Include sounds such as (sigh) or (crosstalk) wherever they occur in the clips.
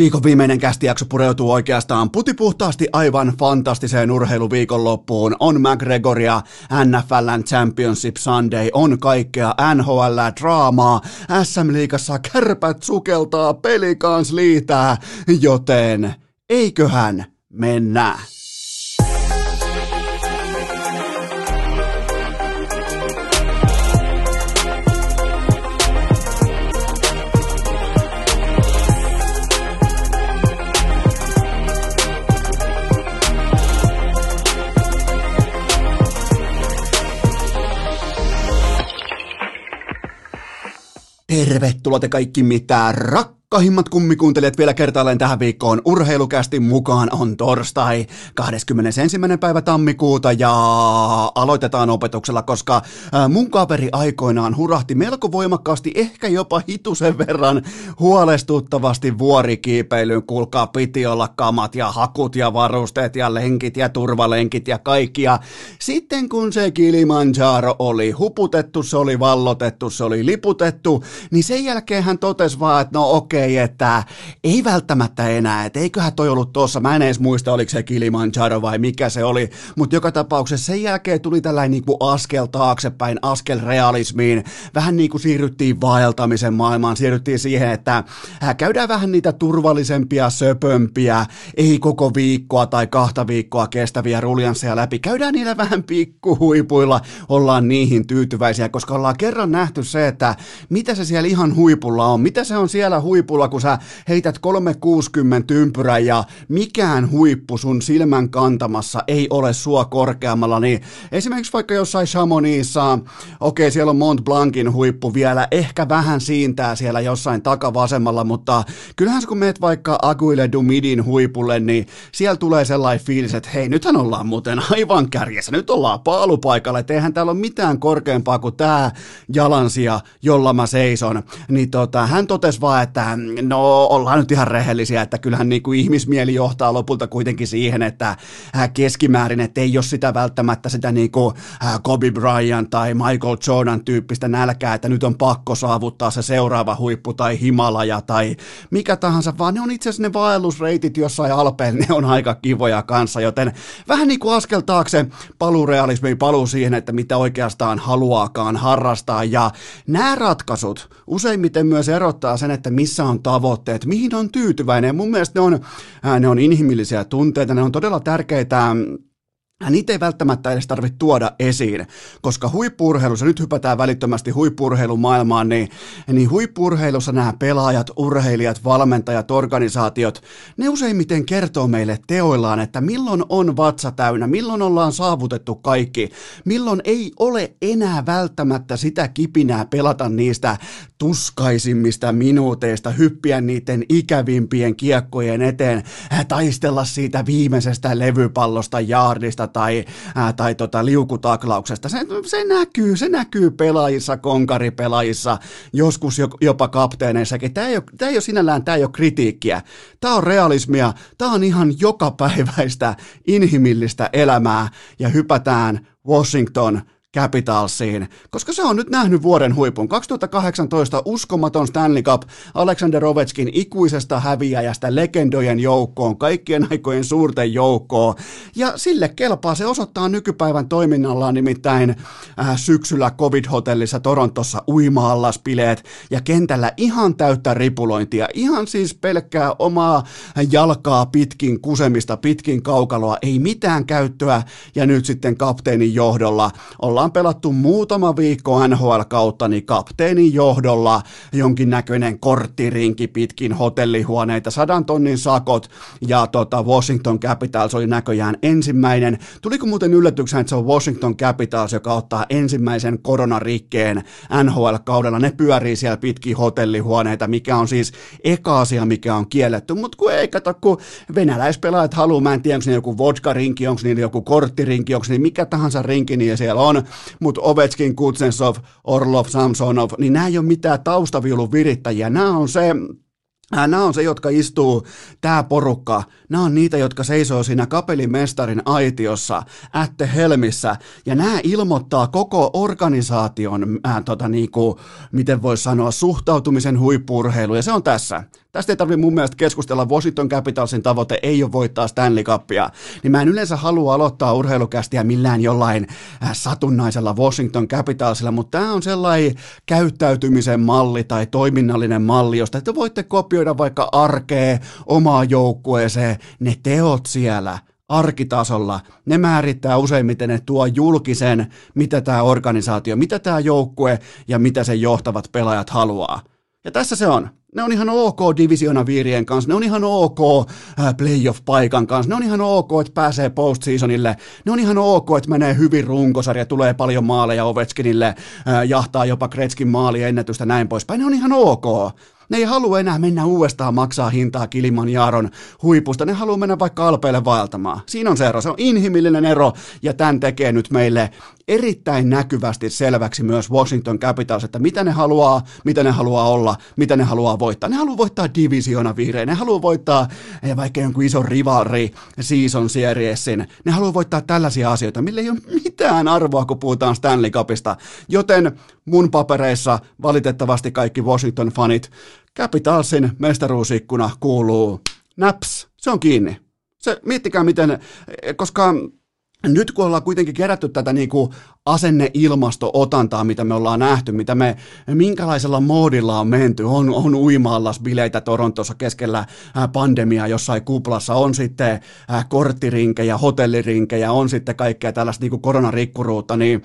Viikon viimeinen kästijakso pureutuu oikeastaan putipuhtaasti aivan fantastiseen urheiluviikonloppuun. On McGregoria, NFLn Championship Sunday, on kaikkea NHL-draamaa, SM-liigassa kärpät sukeltaa, pelikans liitää, joten eiköhän mennä. Tervetuloa te kaikki mitä rak Rakkahimmat kummikuuntelijat vielä kertaalleen tähän viikkoon urheilukästi mukaan on torstai 21. päivä tammikuuta ja aloitetaan opetuksella, koska mun kaveri aikoinaan hurahti melko voimakkaasti, ehkä jopa hitusen verran huolestuttavasti vuorikiipeilyyn. Kuulkaa, piti olla kamat ja hakut ja varusteet ja lenkit ja turvalenkit ja kaikki. Ja sitten kun se Kilimanjaro oli huputettu, se oli vallotettu, se oli liputettu, niin sen jälkeen hän totesi vaan, että no okei, okei, että ei välttämättä enää, että eiköhän toi ollut tuossa, mä en edes muista, oliko se Kilimanjaro vai mikä se oli, mutta joka tapauksessa sen jälkeen tuli tällainen niin kuin askel taaksepäin, askel realismiin, vähän niin kuin siirryttiin vaeltamisen maailmaan, siirryttiin siihen, että äh, käydään vähän niitä turvallisempia, söpömpiä, ei koko viikkoa tai kahta viikkoa kestäviä ruljansseja läpi, käydään niillä vähän pikkuhuipuilla, ollaan niihin tyytyväisiä, koska ollaan kerran nähty se, että mitä se siellä ihan huipulla on, mitä se on siellä huipulla, huipulla, kun sä heität 360 ympyrä ja mikään huippu sun silmän kantamassa ei ole sua korkeammalla, niin esimerkiksi vaikka jossain Chamonixissa, okei okay, siellä on Mont Blancin huippu vielä, ehkä vähän siintää siellä jossain takavasemmalla, mutta kyllähän kun meet vaikka Aguille Dumidin huipulle, niin siellä tulee sellainen fiilis, että hei, nythän ollaan muuten aivan kärjessä, nyt ollaan paalupaikalle, että eihän täällä ole mitään korkeampaa kuin tämä jalansia, jolla mä seison. Niin tota, hän totesi vaan, että no ollaan nyt ihan rehellisiä, että kyllähän niin kuin ihmismieli johtaa lopulta kuitenkin siihen, että äh, keskimäärin, että ei ole sitä välttämättä sitä niin kuin äh, Kobe Bryant tai Michael Jordan tyyppistä nälkää, että nyt on pakko saavuttaa se seuraava huippu tai Himalaja tai mikä tahansa, vaan ne on itse asiassa ne vaellusreitit jossain alpeilla, ne on aika kivoja kanssa, joten vähän niin kuin askel taakse paluu realismiin, paluu siihen, että mitä oikeastaan haluaakaan harrastaa. Ja nämä ratkaisut useimmiten myös erottaa sen, että missä on tavoitteet, mihin on tyytyväinen. Mun mielestä ne on, ne on inhimillisiä tunteita, ne on todella tärkeitä Niitä ei välttämättä edes tarvitse tuoda esiin, koska huippurheilussa, nyt hypätään välittömästi huippurheilumaailmaan, niin, niin huippurheilussa nämä pelaajat, urheilijat, valmentajat, organisaatiot, ne useimmiten kertoo meille teoillaan, että milloin on vatsa täynnä, milloin ollaan saavutettu kaikki, milloin ei ole enää välttämättä sitä kipinää pelata niistä tuskaisimmista minuuteista, hyppiä niiden ikävimpien kiekkojen eteen, taistella siitä viimeisestä levypallosta jaardista tai, ää, tai tota, liukutaklauksesta. Se, se, näkyy, se näkyy pelaajissa, konkaripelaajissa, joskus jopa kapteeneissakin. Tämä ei, ole, tämä ei ole sinällään tämä ei ole kritiikkiä. Tämä on realismia. Tämä on ihan jokapäiväistä inhimillistä elämää ja hypätään Washington – Capitalsiin, koska se on nyt nähnyt vuoden huipun. 2018 uskomaton Stanley Cup Alexander Ovechkin ikuisesta häviäjästä legendojen joukkoon, kaikkien aikojen suurten joukkoon. Ja sille kelpaa, se osoittaa nykypäivän toiminnallaan nimittäin äh, syksyllä COVID-hotellissa Torontossa uima-allaspileet ja kentällä ihan täyttä ripulointia, ihan siis pelkkää omaa jalkaa pitkin kusemista, pitkin kaukaloa, ei mitään käyttöä ja nyt sitten kapteenin johdolla ollaan ollaan pelattu muutama viikko NHL-kautta, niin kapteenin johdolla jonkinnäköinen korttirinki pitkin hotellihuoneita, sadan tonnin sakot ja tota Washington Capitals oli näköjään ensimmäinen. Tuliko muuten yllätyksen, että se on Washington Capitals, joka ottaa ensimmäisen koronarikkeen NHL-kaudella. Ne pyörii siellä pitkin hotellihuoneita, mikä on siis eka asia, mikä on kielletty, mutta kun ei kato, kun venäläispelaajat haluaa, mä en tiedä, onko ne joku vodka-rinki, onko niillä joku korttirinki, onko niin mikä tahansa rinki niin siellä on, mutta Ovechkin, Kutsensov, Orlov, Samsonov, niin nämä ei ole mitään taustaviulun virittäjiä, nämä on se Nämä on se, jotka istuu, tämä porukka, nämä on niitä, jotka seisoo siinä kapelimestarin aitiossa, ätte helmissä, ja nämä ilmoittaa koko organisaation, ää, tota, niinku, miten voisi sanoa, suhtautumisen huippurheilu, ja se on tässä. Tästä ei tarvitse mun mielestä keskustella. Washington Capitalsin tavoite ei ole voittaa Stanley Cupia. Niin mä en yleensä halua aloittaa urheilukästiä millään jollain äh, satunnaisella Washington Capitalsilla, mutta tämä on sellainen käyttäytymisen malli tai toiminnallinen malli, josta te voitte kopioida vaikka arkea, omaa joukkueeseen, ne teot siellä – arkitasolla, ne määrittää useimmiten, ne tuo julkisen, mitä tämä organisaatio, mitä tämä joukkue ja mitä sen johtavat pelaajat haluaa. Ja tässä se on. Ne on ihan ok viirien kanssa, ne on ihan ok äh, playoff-paikan kanssa, ne on ihan ok, että pääsee postseasonille, ne on ihan ok, että menee hyvin runkosarja, tulee paljon maaleja Ovechkinille, äh, jahtaa jopa Kretskin maali ennätystä näin poispäin, ne on ihan ok. Ne ei halua enää mennä uudestaan maksaa hintaa Kiliman Jaaron huipusta. Ne haluaa mennä vaikka alpeille vaeltamaan. Siinä on se ero. Se on inhimillinen ero ja tämän tekee nyt meille erittäin näkyvästi selväksi myös Washington Capitals, että mitä ne haluaa, mitä ne haluaa olla, mitä ne haluaa voittaa. Ne haluaa voittaa divisiona viireen, ne haluaa voittaa eh, vaikka jonkun ison rivalri season seriesin. Ne haluaa voittaa tällaisia asioita, millä ei ole mitään arvoa, kun puhutaan Stanley Cupista. Joten mun papereissa valitettavasti kaikki Washington-fanit Capitalsin mestaruusikkuna kuuluu naps, se on kiinni. Se, miettikää miten, koska nyt kun ollaan kuitenkin kerätty tätä niin kuin asenneilmasto-otantaa, mitä me ollaan nähty, mitä me, minkälaisella moodilla on menty, on, on uimaallas bileitä Torontossa keskellä pandemiaa jossain kuplassa, on sitten korttirinkejä, hotellirinkejä, on sitten kaikkea tällaista niin kuin koronarikkuruutta, niin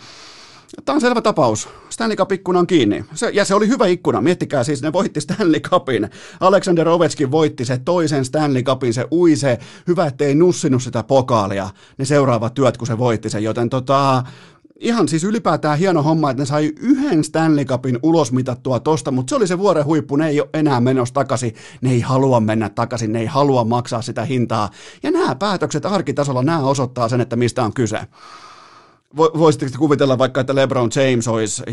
Tämä on selvä tapaus. Stanley Cup ikkuna on kiinni. Se, ja se oli hyvä ikkuna. Miettikää siis, ne voitti Stanley Cupin. Alexander Ovechkin voitti se toisen Stanley Cupin. Se ui se. Hyvä, ettei nussinut sitä pokaalia. Ne seuraavat työt, kun se voitti sen. Joten tota, ihan siis ylipäätään hieno homma, että ne sai yhden Stanley Cupin ulosmitattua tosta, mutta se oli se vuoren huippu, ne ei ole enää menossa takaisin, ne ei halua mennä takaisin, ne ei halua maksaa sitä hintaa. Ja nämä päätökset arkitasolla, nämä osoittaa sen, että mistä on kyse voisitteko kuvitella vaikka, että LeBron James olisi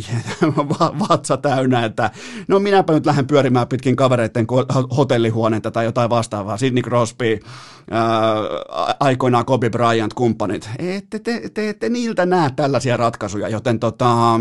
(laughs) vatsa täynnä, että no minäpä nyt lähden pyörimään pitkin kavereiden hotellihuoneita tai jotain vastaavaa, Sidney Crosby, ää, aikoinaan Kobe Bryant, kumppanit. Ette te, te, te niiltä näe tällaisia ratkaisuja, joten tota,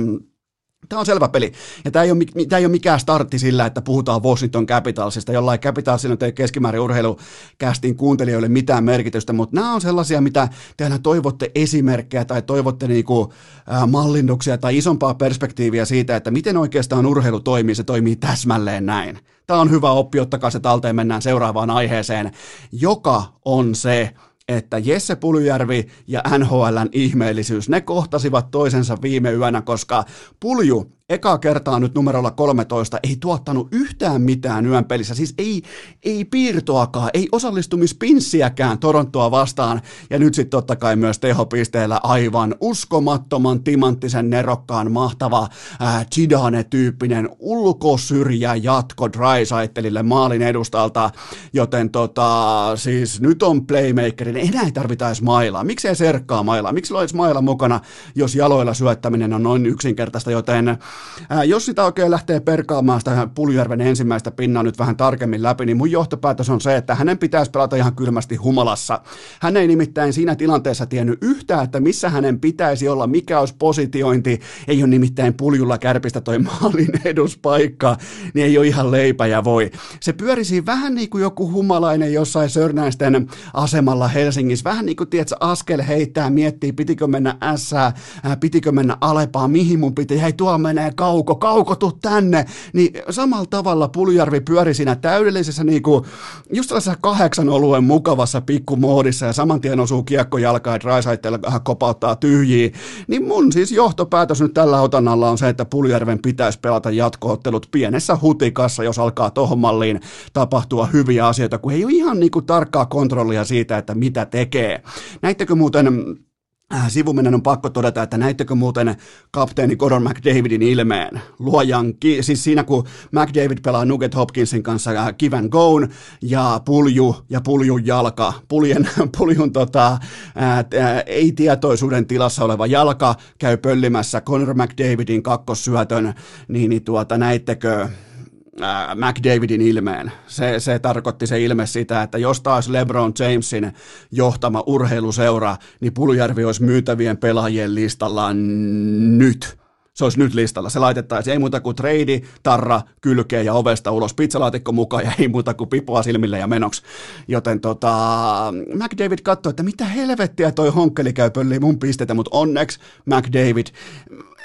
Tämä on selvä peli. Ja tämä ei, ole, tämä ei ole mikään startti sillä, että puhutaan Washington Capitalsista, jollain Capitalsilla ei keskimäärin urheilukästin kuuntelijoille mitään merkitystä, mutta nämä on sellaisia, mitä te aina toivotte esimerkkejä tai toivotte niinku, äh, mallinnuksia tai isompaa perspektiiviä siitä, että miten oikeastaan urheilu toimii, se toimii täsmälleen näin. Tämä on hyvä oppi, ottakaa se talteen, mennään seuraavaan aiheeseen, joka on se, että Jesse Puljärvi ja NHLn ihmeellisyys, ne kohtasivat toisensa viime yönä, koska Pulju eka kertaa nyt numerolla 13 ei tuottanut yhtään mitään yön pelissä, siis ei, ei piirtoakaan, ei osallistumispinssiäkään Torontoa vastaan, ja nyt sitten totta kai myös tehopisteellä aivan uskomattoman timanttisen nerokkaan mahtava äh, Chidane-tyyppinen ulkosyrjä jatko Drysaitelille maalin edustalta, joten tota, siis nyt on playmakerin, enää ei tarvita edes mailaa, miksei serkkaa mailaa, miksi olisi maila mukana, jos jaloilla syöttäminen on noin yksinkertaista, joten Ää, jos sitä oikein lähtee perkaamaan sitä Puljärven ensimmäistä pinnaa nyt vähän tarkemmin läpi, niin mun johtopäätös on se, että hänen pitäisi pelata ihan kylmästi humalassa. Hän ei nimittäin siinä tilanteessa tiennyt yhtään, että missä hänen pitäisi olla, mikä olisi positiointi. Ei ole nimittäin puljulla kärpistä toi maalin eduspaikka, niin ei ole ihan leipä ja voi. Se pyörisi vähän niin kuin joku humalainen jossain Sörnäisten asemalla Helsingissä. Vähän niin kuin, tiedätkö, askel heittää, miettii, pitikö mennä S, pitikö mennä Alepaa, mihin mun piti, hei tuolla menee kauko, kauko, tuu tänne. Niin samalla tavalla Puljärvi pyöri siinä täydellisessä niinku, just tällaisessa kahdeksan oluen mukavassa pikkumoodissa ja saman tien osuu kiekko jalkaan, että Raisaitteella kopauttaa tyhjiä. Niin mun siis johtopäätös nyt tällä otannalla on se, että Puljärven pitäisi pelata jatkoottelut pienessä hutikassa, jos alkaa tohon malliin tapahtua hyviä asioita, kun ei ole ihan niinku tarkkaa kontrollia siitä, että mitä tekee. Näittekö muuten sivumennen on pakko todeta, että näittekö muuten kapteeni Gordon McDavidin ilmeen? Luojan, ki- siis siinä kun McDavid pelaa Nugget Hopkinsin kanssa äh, give and go, ja pulju ja puljun jalka, puljen, (laughs) puljun tota, ää, äh, ei-tietoisuuden tilassa oleva jalka käy pöllimässä Conor McDavidin kakkossyötön, niin, niin tuota, näittekö, äh, McDavidin ilmeen. Se, se tarkoitti se ilme sitä, että jos taas LeBron Jamesin johtama urheiluseura, niin Puljärvi olisi myytävien pelaajien listalla nyt. se olisi nyt listalla. Se laitettaisiin ei muuta kuin trade, tarra, kylkeä ja ovesta ulos, pizzalaatikko mukaan ja ei muuta kuin pipoa silmille ja menoksi. Joten tota, McDavid katsoi, että mitä helvettiä toi honkkeli käy mun pisteitä, mutta onneksi McDavid,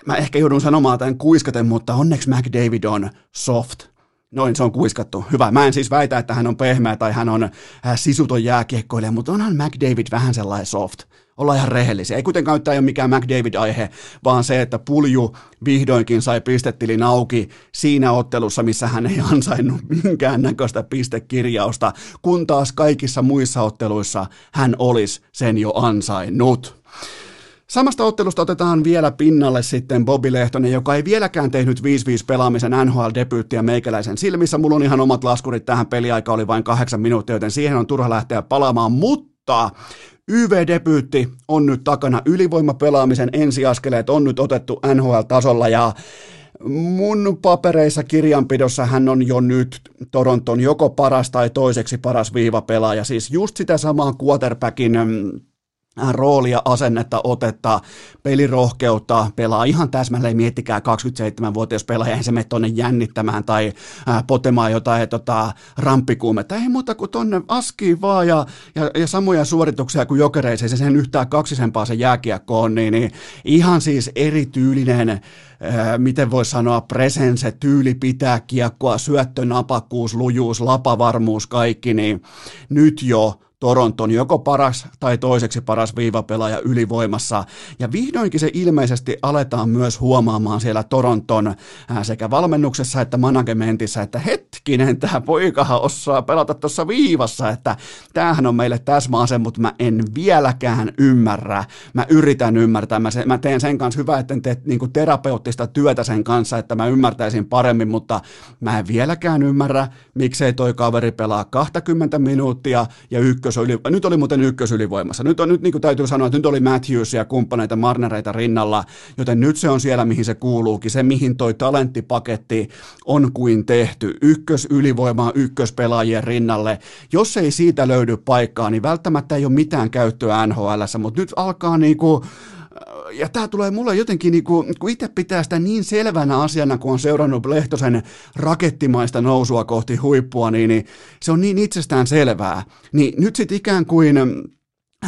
mä ehkä joudun sanomaan tämän kuiskaten, mutta onneksi McDavid on soft. Noin, se on kuiskattu. Hyvä. Mä en siis väitä, että hän on pehmeä tai hän on äh, sisuton jääkiekkoilija, mutta onhan McDavid vähän sellainen soft. Ollaan ihan rehellisiä. Ei kuitenkaan tämä ole mikään McDavid-aihe, vaan se, että Pulju vihdoinkin sai pistettilin auki siinä ottelussa, missä hän ei (laughs) ansainnut minkään näköistä pistekirjausta, kun taas kaikissa muissa otteluissa hän olisi sen jo ansainnut. Samasta ottelusta otetaan vielä pinnalle sitten Bobby Lehtonen, joka ei vieläkään tehnyt 5-5 pelaamisen NHL-debyyttiä meikäläisen silmissä. Mulla on ihan omat laskurit tähän. Peliaika oli vain kahdeksan minuuttia, joten siihen on turha lähteä palaamaan, mutta YV-debyytti on nyt takana, ylivoimapelaamisen ensiaskeleet on nyt otettu NHL-tasolla ja mun papereissa kirjanpidossa hän on jo nyt Toronton joko paras tai toiseksi paras viivapelaaja, siis just sitä samaa quarterbackin mm, roolia, asennetta, otetta, pelirohkeutta, pelaa ihan täsmälleen, miettikää 27-vuotias pelaaja, eihän se mene tuonne jännittämään tai ää, potemaan jotain tota, ramppikuumetta, ei muuta kuin tonne askiin vaan ja, ja, ja samoja suorituksia kuin jokereissa, se sen yhtään kaksisempaa se jääkiekko on, niin, niin ihan siis erityylinen, miten voi sanoa, presense, tyyli pitää kiekkoa, syöttönapakkuus, lujuus, lapavarmuus, kaikki, niin nyt jo Toronton joko paras tai toiseksi paras viivapelaaja ylivoimassa. Ja vihdoinkin se ilmeisesti aletaan myös huomaamaan siellä Toronton sekä valmennuksessa että managementissa, että hetkinen, tämä poikahan osaa pelata tuossa viivassa, että tämähän on meille täsmäase, mutta mä en vieläkään ymmärrä. Mä yritän ymmärtää, mä, se, mä teen sen kanssa hyvä, että tee niin terapeuttista työtä sen kanssa, että mä ymmärtäisin paremmin, mutta mä en vieläkään ymmärrä, miksei toi kaveri pelaa 20 minuuttia ja ykkös ykkös, nyt oli muuten ykkösylivoimassa. Nyt, on, nyt niin kuin täytyy sanoa, että nyt oli Matthews ja kumppaneita Marnereita rinnalla, joten nyt se on siellä, mihin se kuuluukin. Se, mihin toi talenttipaketti on kuin tehty. Ykkös ylivoimaa ykköspelaajien rinnalle. Jos ei siitä löydy paikkaa, niin välttämättä ei ole mitään käyttöä NHL, mutta nyt alkaa niinku ja tämä tulee mulle jotenkin, niin kuin, kun itse pitää sitä niin selvänä asiana, kun on seurannut Lehtosen rakettimaista nousua kohti huippua, niin, niin se on niin itsestään selvää. Niin nyt sitten ikään kuin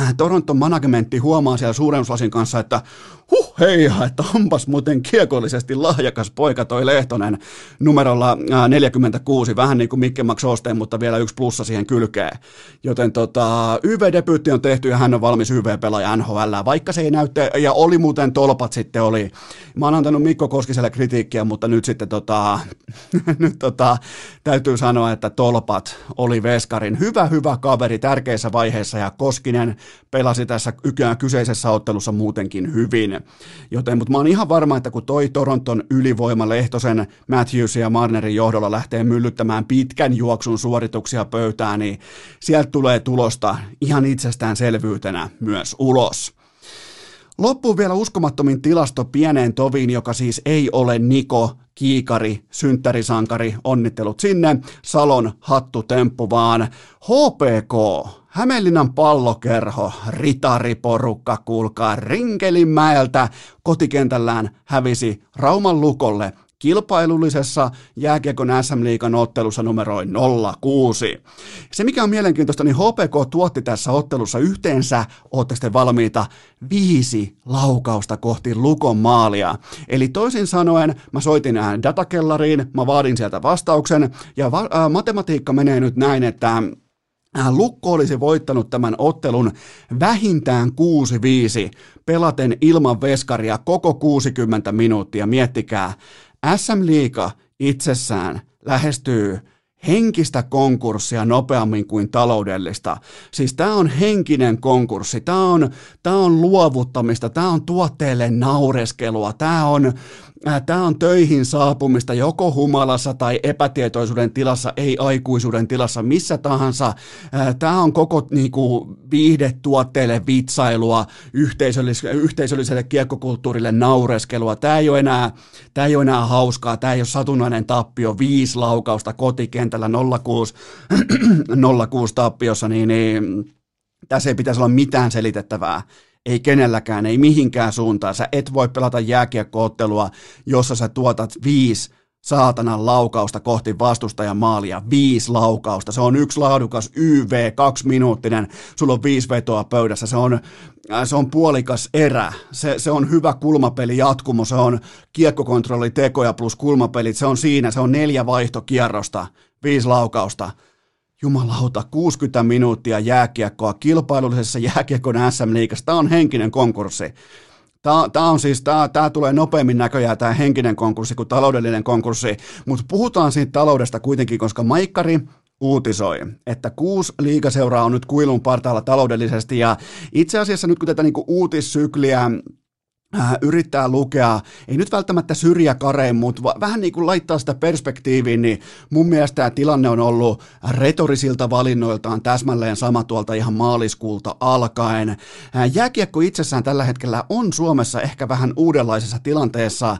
Äh, Toronton managementti huomaa siellä suurennuslasin kanssa, että huh hei, että onpas muuten kiekollisesti lahjakas poika toi Lehtonen numerolla 46, äh, vähän niin kuin Mikke Max Osteen, mutta vielä yksi plussa siihen kylkeen. Joten tota, YV-debyytti on tehty ja hän on valmis YV-pelaaja NHL, vaikka se ei näytte, ja oli muuten tolpat sitten oli. Mä oon antanut Mikko Koskiselle kritiikkiä, mutta nyt sitten tota, (laughs) nyt tota, täytyy sanoa, että tolpat oli Veskarin hyvä, hyvä kaveri tärkeissä vaiheissa ja Koskinen pelasi tässä kyseisessä ottelussa muutenkin hyvin. Joten, mutta mä oon ihan varma, että kun toi Toronton ylivoima Lehtosen, Matthews ja Marnerin johdolla lähtee myllyttämään pitkän juoksun suorituksia pöytään, niin sieltä tulee tulosta ihan itsestäänselvyytenä myös ulos. Loppuun vielä uskomattomin tilasto pieneen toviin, joka siis ei ole Niko Kiikari, synttärisankari, onnittelut sinne, Salon hattutemppu, vaan HPK, Hämeenlinnan pallokerho, ritariporukka, kuulkaa Rinkelinmäeltä kotikentällään hävisi Rauman lukolle kilpailullisessa jääkiekon SM-liigan ottelussa numeroin 06. Se mikä on mielenkiintoista, niin HPK tuotti tässä ottelussa yhteensä, ootte sitten valmiita, viisi laukausta kohti Lukon maalia. Eli toisin sanoen, mä soitin datakellariin, mä vaadin sieltä vastauksen, ja va- ää, matematiikka menee nyt näin, että Lukko olisi voittanut tämän ottelun vähintään 6-5 pelaten ilman veskaria koko 60 minuuttia. Miettikää, SM Liiga itsessään lähestyy henkistä konkurssia nopeammin kuin taloudellista. Siis tämä on henkinen konkurssi, tämä on, tää on luovuttamista, tämä on tuotteelle naureskelua, tämä on Äh, Tämä on töihin saapumista joko humalassa tai epätietoisuuden tilassa, ei aikuisuuden tilassa, missä tahansa. Äh, Tämä on koko niin kuin, viihdetuotteille vitsailua, yhteisölliselle, yhteisölliselle kiekkokulttuurille naureskelua. Tämä ei, ole enää, ei ole enää hauskaa, tämä ei ole satunnainen tappio, viisi laukausta kotikentällä 06, 06 (clears throat) tappiossa, niin, niin tässä ei pitäisi olla mitään selitettävää ei kenelläkään, ei mihinkään suuntaan. Sä et voi pelata jääkiekkoottelua, jossa sä tuotat viisi saatanan laukausta kohti vastustajan maalia, viisi laukausta. Se on yksi laadukas YV, kaksi minuuttinen, sulla on viisi vetoa pöydässä, se on, äh, se on puolikas erä, se, se on hyvä kulmapeli jatkumo, se on kiekkokontrolli tekoja plus kulmapelit, se on siinä, se on neljä vaihtokierrosta, viisi laukausta. Jumalauta, 60 minuuttia jääkiekkoa kilpailullisessa jääkiekon SM-liigassa, tämä on henkinen konkurssi. Tämä, tämä on siis, tämä, tämä tulee nopeammin näköjään tämä henkinen konkurssi kuin taloudellinen konkurssi, mutta puhutaan siitä taloudesta kuitenkin, koska Maikkari uutisoi, että kuusi liigaseuraa on nyt kuilun partaalla taloudellisesti. Ja itse asiassa nyt kun tätä niin uutissykliä yrittää lukea, ei nyt välttämättä syrjäkareen, mutta vähän niin kuin laittaa sitä perspektiiviin, niin mun mielestä tämä tilanne on ollut retorisilta valinnoiltaan täsmälleen sama tuolta ihan maaliskuulta alkaen. Äh, jääkiekko itsessään tällä hetkellä on Suomessa ehkä vähän uudenlaisessa tilanteessa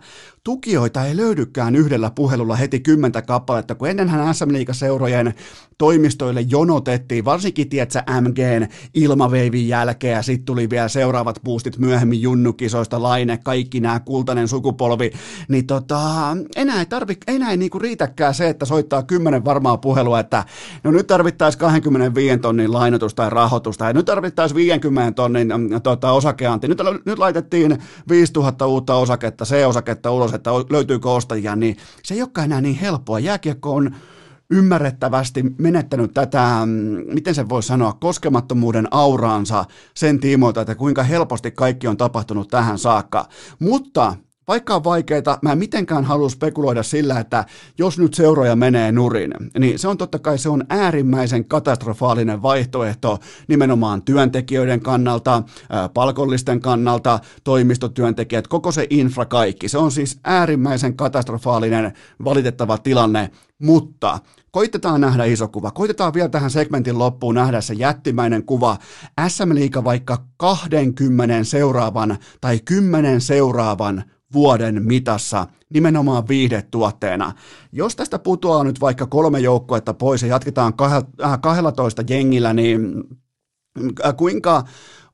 tukijoita ei löydykään yhdellä puhelulla heti kymmentä kappaletta, kun ennenhän SM seurojen toimistoille jonotettiin, varsinkin tietsä MGn ilmaveivin jälkeen, ja sitten tuli vielä seuraavat boostit myöhemmin junnukisoista, Laine, kaikki nämä kultainen sukupolvi, niin tota, enää ei, tarvi, enää ei niinku riitäkään se, että soittaa kymmenen varmaa puhelua, että no nyt tarvittaisiin 25 tonnin lainotus tai rahoitusta, ja nyt tarvittaisiin 50 tonnin tota, osakeanti, nyt, nyt laitettiin 5000 uutta osaketta, se osaketta ulos, että löytyykö ostajia, niin se ei olekaan enää niin helppoa. Jääkiekko on ymmärrettävästi menettänyt tätä, mm, miten se voi sanoa, koskemattomuuden auraansa sen tiimoilta, että kuinka helposti kaikki on tapahtunut tähän saakka. Mutta vaikka on vaikeita, mä en mitenkään halua spekuloida sillä, että jos nyt seuroja menee nurin, niin se on totta kai se on äärimmäisen katastrofaalinen vaihtoehto nimenomaan työntekijöiden kannalta, palkollisten kannalta, toimistotyöntekijät, koko se infra kaikki. Se on siis äärimmäisen katastrofaalinen valitettava tilanne, mutta koitetaan nähdä iso kuva. Koitetaan vielä tähän segmentin loppuun nähdä se jättimäinen kuva. SM Liiga vaikka 20 seuraavan tai 10 seuraavan vuoden mitassa nimenomaan viihdetuotteena. Jos tästä putoaa nyt vaikka kolme joukkuetta pois ja jatketaan 12 äh, jengillä, niin äh, kuinka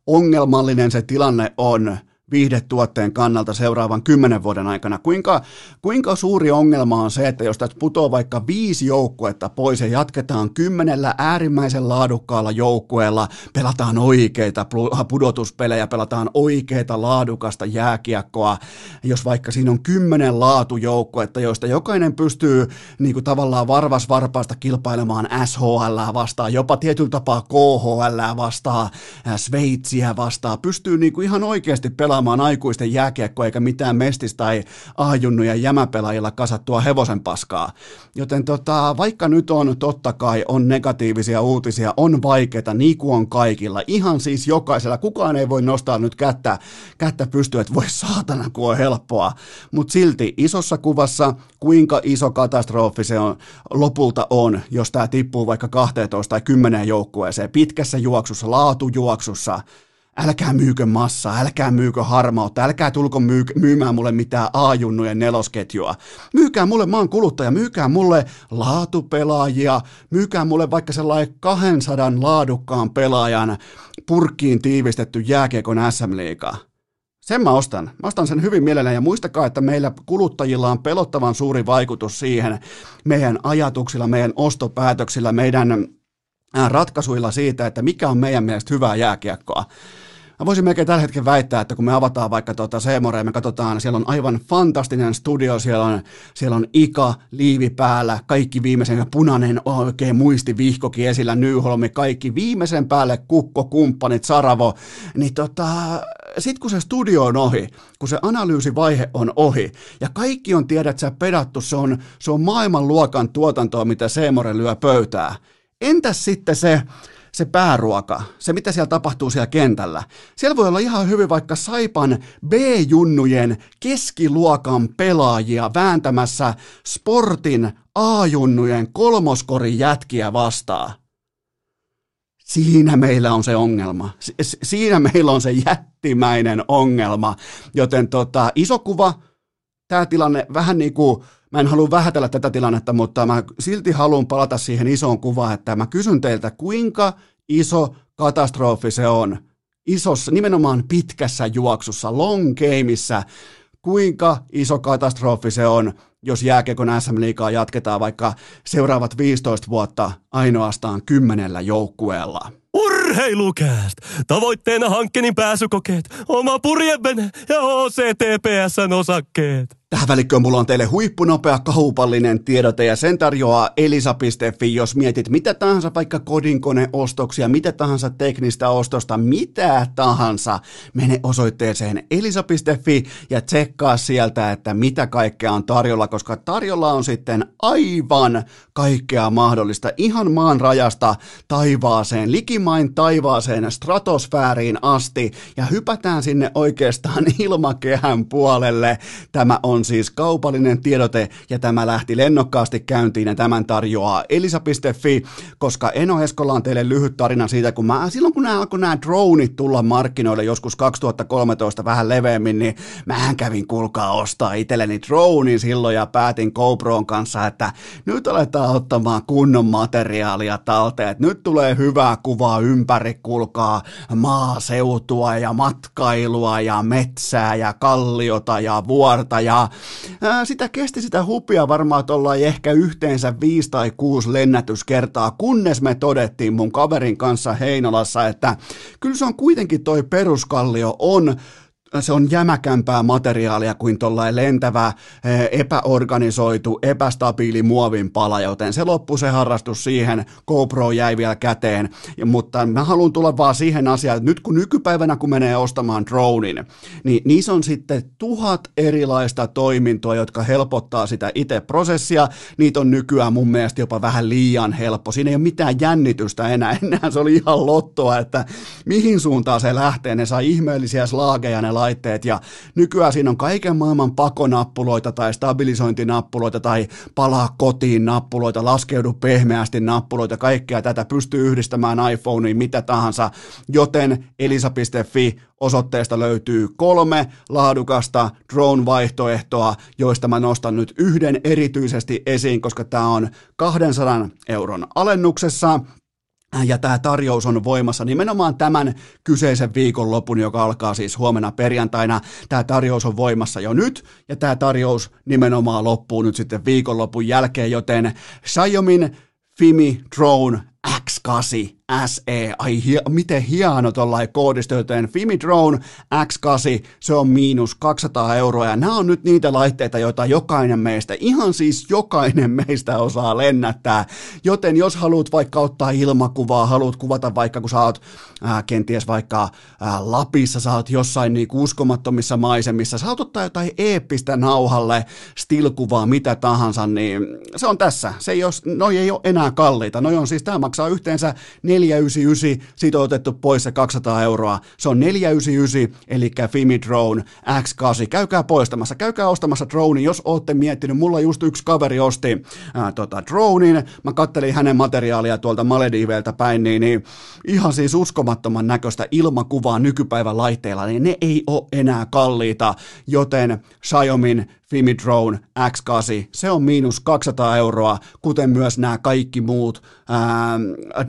ongelmallinen se tilanne on viihdetuotteen kannalta seuraavan kymmenen vuoden aikana? Kuinka, kuinka suuri ongelma on se, että jos tästä putoaa vaikka viisi joukkuetta pois ja jatketaan kymmenellä äärimmäisen laadukkaalla joukkueella, pelataan oikeita pudotuspelejä, pelataan oikeita laadukasta jääkiekkoa, jos vaikka siinä on kymmenen laatujoukkuetta, joista jokainen pystyy niin kuin tavallaan varvas varpaasta kilpailemaan SHL vastaan, jopa tietyllä tapaa KHL vastaan, Sveitsiä vastaan, pystyy niin kuin ihan oikeasti pelaamaan pelaamaan aikuisten jääkiekkoa eikä mitään mestistä tai A-junnuja jämäpelaajilla kasattua hevosen paskaa. Joten tota, vaikka nyt on totta kai on negatiivisia uutisia, on vaikeita, niin kuin on kaikilla, ihan siis jokaisella, kukaan ei voi nostaa nyt kättä, kättä pystyä, että voi saatana, kun on helppoa, mutta silti isossa kuvassa, kuinka iso katastrofi se on, lopulta on, jos tämä tippuu vaikka 12 tai 10 joukkueeseen, pitkässä juoksussa, laatujuoksussa, älkää myykö massaa, älkää myykö harmautta, älkää tulko myy- myymään mulle mitään A-junnujen nelosketjua. Myykää mulle, mä oon kuluttaja, myykää mulle laatupelaajia, myykää mulle vaikka sellainen 200 laadukkaan pelaajan purkkiin tiivistetty jääkiekon SM-liiga. Sen mä ostan. Mä ostan sen hyvin mielelläni ja muistakaa, että meillä kuluttajilla on pelottavan suuri vaikutus siihen meidän ajatuksilla, meidän ostopäätöksillä, meidän ratkaisuilla siitä, että mikä on meidän mielestä hyvää jääkiekkoa. Mä voisin melkein tällä hetkellä väittää, että kun me avataan vaikka tuota Seemore ja me katsotaan, siellä on aivan fantastinen studio, siellä on, siellä on Ika, liivi päällä, kaikki viimeisen punainen oikein muistivihkokin esillä, Nyholmi, kaikki viimeisen päälle kukko, kumppanit, Saravo, niin tota, sit kun se studio on ohi, kun se analyysivaihe on ohi, ja kaikki on tiedät sä pedattu, se on, se on maailmanluokan tuotantoa, mitä Seemore lyö pöytää. Entäs sitten se, se pääruoka, se mitä siellä tapahtuu siellä kentällä. Siellä voi olla ihan hyvin vaikka Saipan B-junnujen keskiluokan pelaajia vääntämässä sportin A-junnujen kolmoskorin jätkiä vastaan. Siinä meillä on se ongelma. Siinä meillä on se jättimäinen ongelma. Joten tota, iso kuva, tämä tilanne vähän niin kuin mä en halua vähätellä tätä tilannetta, mutta mä silti haluan palata siihen isoon kuvaan, että mä kysyn teiltä, kuinka iso katastrofi se on, isossa, nimenomaan pitkässä juoksussa, long gameissa, kuinka iso katastrofi se on, jos jääkiekon SM-liigaa jatketaan vaikka seuraavat 15 vuotta ainoastaan kymmenellä joukkueella. Urheilukääst! Tavoitteena hankkeen pääsykokeet, oma purjevene ja OCTPSn osakkeet. Tähän välikköön mulla on teille huippunopea kaupallinen tiedote ja sen tarjoaa elisa.fi, jos mietit mitä tahansa vaikka kodinkoneostoksia, mitä tahansa teknistä ostosta, mitä tahansa, mene osoitteeseen elisa.fi ja tsekkaa sieltä, että mitä kaikkea on tarjolla, koska tarjolla on sitten aivan kaikkea mahdollista ihan maan rajasta taivaaseen, likimain taivaaseen, stratosfääriin asti ja hypätään sinne oikeastaan (laughs) ilmakehän puolelle. Tämä on siis kaupallinen tiedote ja tämä lähti lennokkaasti käyntiin ja tämän tarjoaa elisa.fi, koska Eno Eskola on teille lyhyt tarina siitä, kun mä, silloin kun nämä alkoi nämä droneit tulla markkinoille joskus 2013 vähän leveämmin, niin mähän kävin kuulkaa ostaa itselleni dronein silloin ja päätin GoPron kanssa, että nyt aletaan ottamaan kunnon materiaalia talteen, että nyt tulee hyvää kuvaa ympäri, kulkaa maaseutua ja matkailua ja metsää ja kalliota ja vuorta ja ää, sitä kesti sitä hupia varmaan tuolla ehkä yhteensä viisi tai kuusi lennätyskertaa, kunnes me todettiin mun kaverin kanssa Heinolassa, että kyllä se on kuitenkin toi peruskallio on se on jämäkämpää materiaalia kuin tuollainen lentävä, eh, epäorganisoitu, epästabiili muovin pala, joten se loppui se harrastus siihen, GoPro jäi vielä käteen, mutta mä haluan tulla vaan siihen asiaan, että nyt kun nykypäivänä kun menee ostamaan dronein, niin niissä on sitten tuhat erilaista toimintoa, jotka helpottaa sitä itse prosessia, niitä on nykyään mun mielestä jopa vähän liian helppo, siinä ei ole mitään jännitystä enää, (laughs) enää se oli ihan lottoa, että mihin suuntaan se lähtee, ne saa ihmeellisiä slaageja ne laitteet. Ja nykyään siinä on kaiken maailman pakonappuloita tai stabilisointinappuloita tai palaa kotiin nappuloita, laskeudu pehmeästi nappuloita, kaikkea tätä pystyy yhdistämään iPhoneen mitä tahansa, joten elisa.fi osoitteesta löytyy kolme laadukasta drone-vaihtoehtoa, joista mä nostan nyt yhden erityisesti esiin, koska tämä on 200 euron alennuksessa ja tämä tarjous on voimassa nimenomaan tämän kyseisen viikonlopun, joka alkaa siis huomenna perjantaina. Tämä tarjous on voimassa jo nyt, ja tämä tarjous nimenomaan loppuu nyt sitten viikonlopun jälkeen, joten Xiaomin Fimi Drone X8 SE, ai hie, miten hieno tuollainen koodisto, joten Fimi Drone X8, se on miinus 200 euroa, ja nämä on nyt niitä laitteita, joita jokainen meistä, ihan siis jokainen meistä osaa lennättää, joten jos haluat vaikka ottaa ilmakuvaa, haluat kuvata vaikka, kun sä oot äh, kenties vaikka äh, Lapissa, sä oot jossain niin uskomattomissa maisemissa, sä ottaa jotain eeppistä nauhalle, stilkuvaa, mitä tahansa, niin se on tässä, se ei ole, noi ei ole enää kalliita, noi on siis, tämä maksaa yhteensä 499, siitä on otettu pois se 200 euroa. Se on 499, eli Fimi Drone X8. Käykää poistamassa, käykää ostamassa drone, jos ootte miettinyt. Mulla just yksi kaveri osti ää, tota, dronein. Mä kattelin hänen materiaalia tuolta Malediiveiltä päin, niin, niin ihan siis uskomattoman näköistä ilmakuvaa nykypäivän laitteilla, niin ne ei ole enää kalliita, joten Xiaomin Fimi Drone X8, se on miinus 200 euroa, kuten myös nämä kaikki muut ää,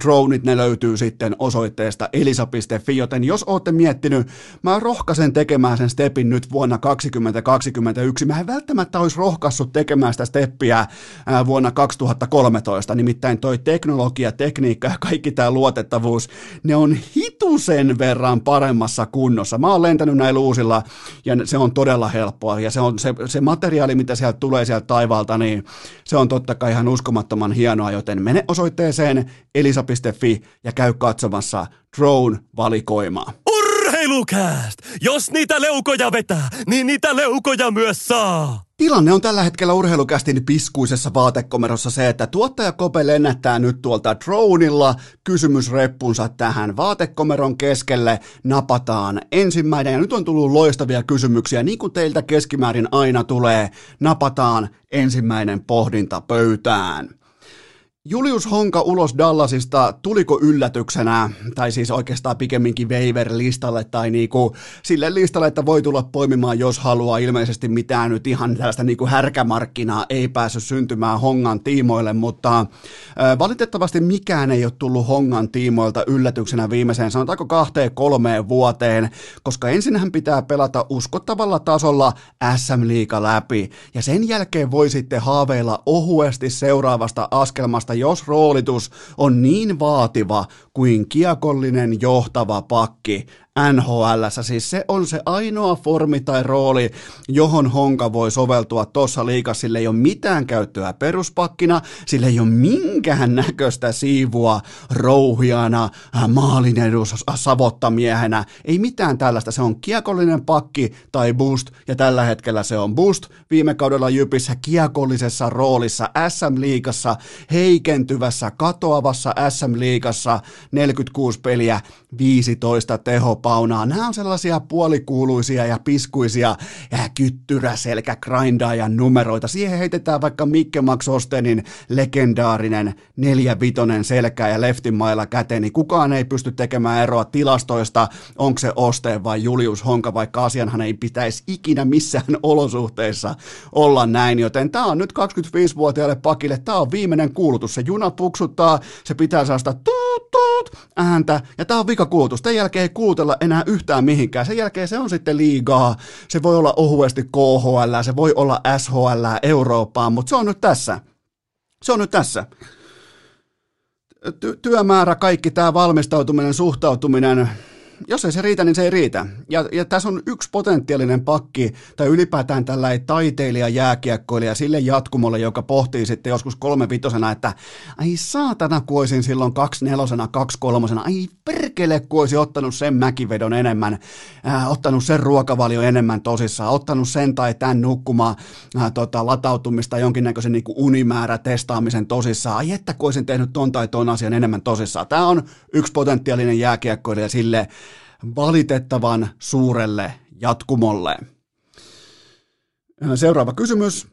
droneit, ne löytyy sitten osoitteesta elisa.fi, joten jos olette miettinyt, mä rohkaisen tekemään sen stepin nyt vuonna 2021, mä en välttämättä olisi rohkaissut tekemään sitä steppiä vuonna 2013, nimittäin toi teknologia, tekniikka ja kaikki tämä luotettavuus, ne on hitusen verran paremmassa kunnossa. Mä oon lentänyt näillä uusilla ja se on todella helppoa. Ja se on se, se materiaali, mitä sieltä tulee sieltä taivaalta, niin se on totta kai ihan uskomattoman hienoa, joten mene osoitteeseen elisa.fi ja käy katsomassa Drone-valikoimaa. Urheilukääst! Jos niitä leukoja vetää, niin niitä leukoja myös saa! Tilanne on tällä hetkellä urheilukästin piskuisessa vaatekomerossa se, että tuottaja Kope lennättää nyt tuolta dronilla kysymysreppunsa tähän vaatekomeron keskelle, napataan ensimmäinen ja nyt on tullut loistavia kysymyksiä, niin kuin teiltä keskimäärin aina tulee, napataan ensimmäinen pohdinta pöytään. Julius Honka ulos Dallasista, tuliko yllätyksenä, tai siis oikeastaan pikemminkin waiver-listalle, tai niinku sille listalle, että voi tulla poimimaan, jos haluaa. Ilmeisesti mitään nyt ihan tällaista niinku härkämarkkinaa ei päässyt syntymään Hongan tiimoille, mutta valitettavasti mikään ei ole tullut Hongan tiimoilta yllätyksenä viimeiseen, sanotaanko kahteen kolmeen vuoteen, koska ensinhän pitää pelata uskottavalla tasolla SM-liiga läpi, ja sen jälkeen voi sitten haaveilla ohuesti seuraavasta askelmasta, jos roolitus on niin vaativa kuin kiekollinen johtava pakki NHL. Siis se on se ainoa formi tai rooli, johon Honka voi soveltua tuossa liikassa. Sillä ei ole mitään käyttöä peruspakkina, sillä ei ole minkään näköistä siivua rouhiana, äh, maalin edus äh, savottamiehenä. Ei mitään tällaista. Se on kiekollinen pakki tai boost, ja tällä hetkellä se on boost. Viime kaudella Jypissä kiekollisessa roolissa SM-liigassa, heikentyvässä, katoavassa SM-liigassa, 46 peliä, 15 teho paunaa. Nämä on sellaisia puolikuuluisia ja piskuisia ja kyttyräselkä grindaajan numeroita. Siihen heitetään vaikka Mikke Max Ostenin legendaarinen neljävitonen selkä ja leftin mailla käteen, niin kukaan ei pysty tekemään eroa tilastoista, onko se Oste vai Julius Honka, vaikka asianhan ei pitäisi ikinä missään (laughs) olosuhteissa olla näin, joten tämä on nyt 25-vuotiaille pakille, tämä on viimeinen kuulutus, se juna puksuttaa, se pitää saada tuut, ääntä, ja tämä on vikakuulutus, tämän jälkeen ei kuulutella enää yhtään mihinkään. Sen jälkeen se on sitten liigaa, se voi olla ohuesti KHL, se voi olla SHL Eurooppaan, mutta se on nyt tässä. Se on nyt tässä. Ty- työmäärä, kaikki tämä valmistautuminen, suhtautuminen, jos ei se riitä, niin se ei riitä. Ja, ja tässä on yksi potentiaalinen pakki, tai ylipäätään tällainen taiteilija, jääkiekkoilija sille jatkumolle, joka pohtii sitten joskus kolme vitosena, että ai saatana, kun olisin silloin kaksi nelosena, kaksi kolmosena, ai perkele, kun olisin ottanut sen mäkivedon enemmän, äh, ottanut sen ruokavalio enemmän tosissaan, ottanut sen tai tämän nukkumaan äh, tota, latautumista, jonkinnäköisen niin kuin unimäärä testaamisen tosissaan, ai että kun olisin tehnyt ton tai ton asian enemmän tosissaan. Tämä on yksi potentiaalinen jääkiekkoilija sille, valitettavan suurelle jatkumolle. Seuraava kysymys.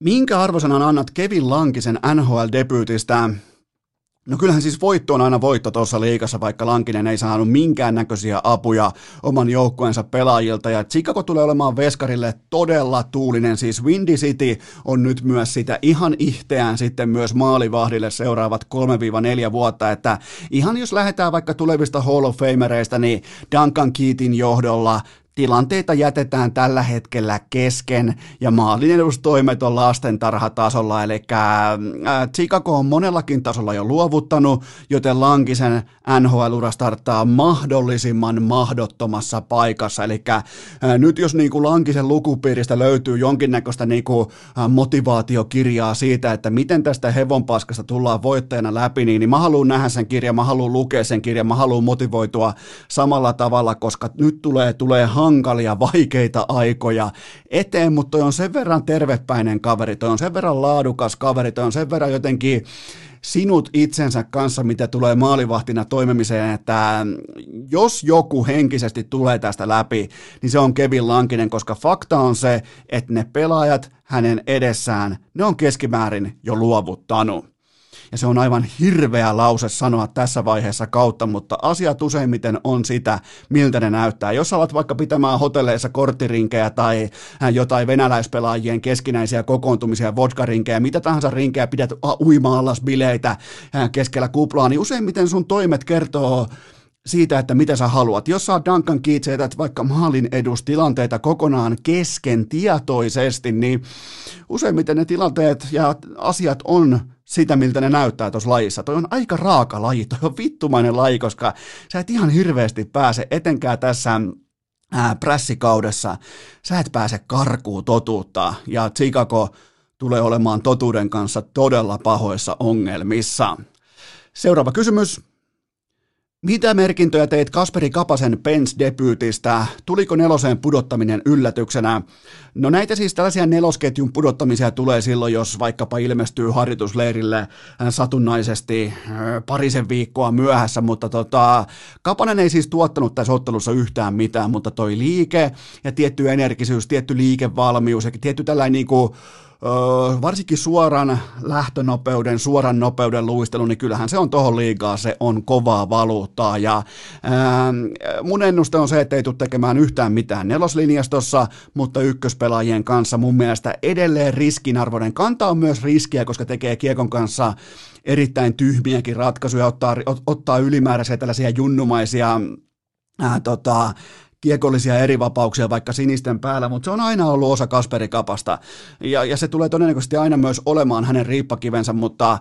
Minkä arvosanan annat Kevin Lankisen NHL-debyytistä? No kyllähän siis voitto on aina voitto tuossa liikassa, vaikka Lankinen ei saanut minkäännäköisiä apuja oman joukkueensa pelaajilta. Ja Chicago tulee olemaan Veskarille todella tuulinen, siis Windy City on nyt myös sitä ihan ihteään sitten myös maalivahdille seuraavat 3-4 vuotta. Että ihan jos lähdetään vaikka tulevista Hall of Famereista, niin Duncan Keatin johdolla tilanteita jätetään tällä hetkellä kesken ja maalinedustoimet on lastentarhatasolla, eli Chicago on monellakin tasolla jo luovuttanut, joten Lankisen NHL-ura starttaa mahdollisimman mahdottomassa paikassa, eli nyt jos niin kuin Lankisen lukupiiristä löytyy jonkinnäköistä niin kuin motivaatiokirjaa siitä, että miten tästä hevonpaskasta tullaan voittajana läpi, niin, niin mä haluan nähdä sen kirjan, mä haluan lukea sen kirjan, mä haluan motivoitua samalla tavalla, koska nyt tulee, tulee hankalia, vaikeita aikoja eteen, mutta toi on sen verran tervepäinen kaveri, toi on sen verran laadukas kaveri, toi on sen verran jotenkin sinut itsensä kanssa, mitä tulee maalivahtina toimimiseen, että jos joku henkisesti tulee tästä läpi, niin se on Kevin Lankinen, koska fakta on se, että ne pelaajat hänen edessään, ne on keskimäärin jo luovuttanut ja se on aivan hirveä lause sanoa tässä vaiheessa kautta, mutta asiat useimmiten on sitä, miltä ne näyttää. Jos alat vaikka pitämään hotelleissa korttirinkejä tai äh, jotain venäläispelaajien keskinäisiä kokoontumisia, vodkarinkejä, mitä tahansa rinkejä, pidät uima bileitä äh, keskellä kuplaa, niin useimmiten sun toimet kertoo siitä, että mitä sä haluat. Jos sä Duncan Keats vaikka maalin edustilanteita kokonaan kesken tietoisesti, niin useimmiten ne tilanteet ja asiat on sitä, miltä ne näyttää tuossa lajissa. Toi on aika raaka laji, toi on vittumainen laji, koska sä et ihan hirveästi pääse etenkään tässä ää, prässikaudessa. Sä et pääse karkuun totuutta ja Chicago tulee olemaan totuuden kanssa todella pahoissa ongelmissa. Seuraava kysymys. Mitä merkintöjä teit Kasperi Kapasen Pens-debyytistä? Tuliko neloseen pudottaminen yllätyksenä? No näitä siis tällaisia nelosketjun pudottamisia tulee silloin, jos vaikkapa ilmestyy harjoitusleirille äh, satunnaisesti äh, parisen viikkoa myöhässä, mutta tota, Kapanen ei siis tuottanut tässä ottelussa yhtään mitään, mutta toi liike ja tietty energisyys, tietty liikevalmius ja tietty tällainen niin kuin varsinkin suoran lähtönopeuden, suoran nopeuden luistelu, niin kyllähän se on tohon liigaa, se on kovaa valuuttaa. Ja ää, mun ennuste on se, että ei tule tekemään yhtään mitään neloslinjastossa, mutta ykköspelaajien kanssa mun mielestä edelleen riskinarvoinen. Kantaa myös riskiä, koska tekee kiekon kanssa erittäin tyhmiäkin ratkaisuja, ottaa, ottaa ylimääräisiä tällaisia junnumaisia ää, tota, kiekollisia erivapauksia vaikka sinisten päällä, mutta se on aina ollut osa Kasperi Kapasta. Ja, ja se tulee todennäköisesti aina myös olemaan hänen riippakivensä, mutta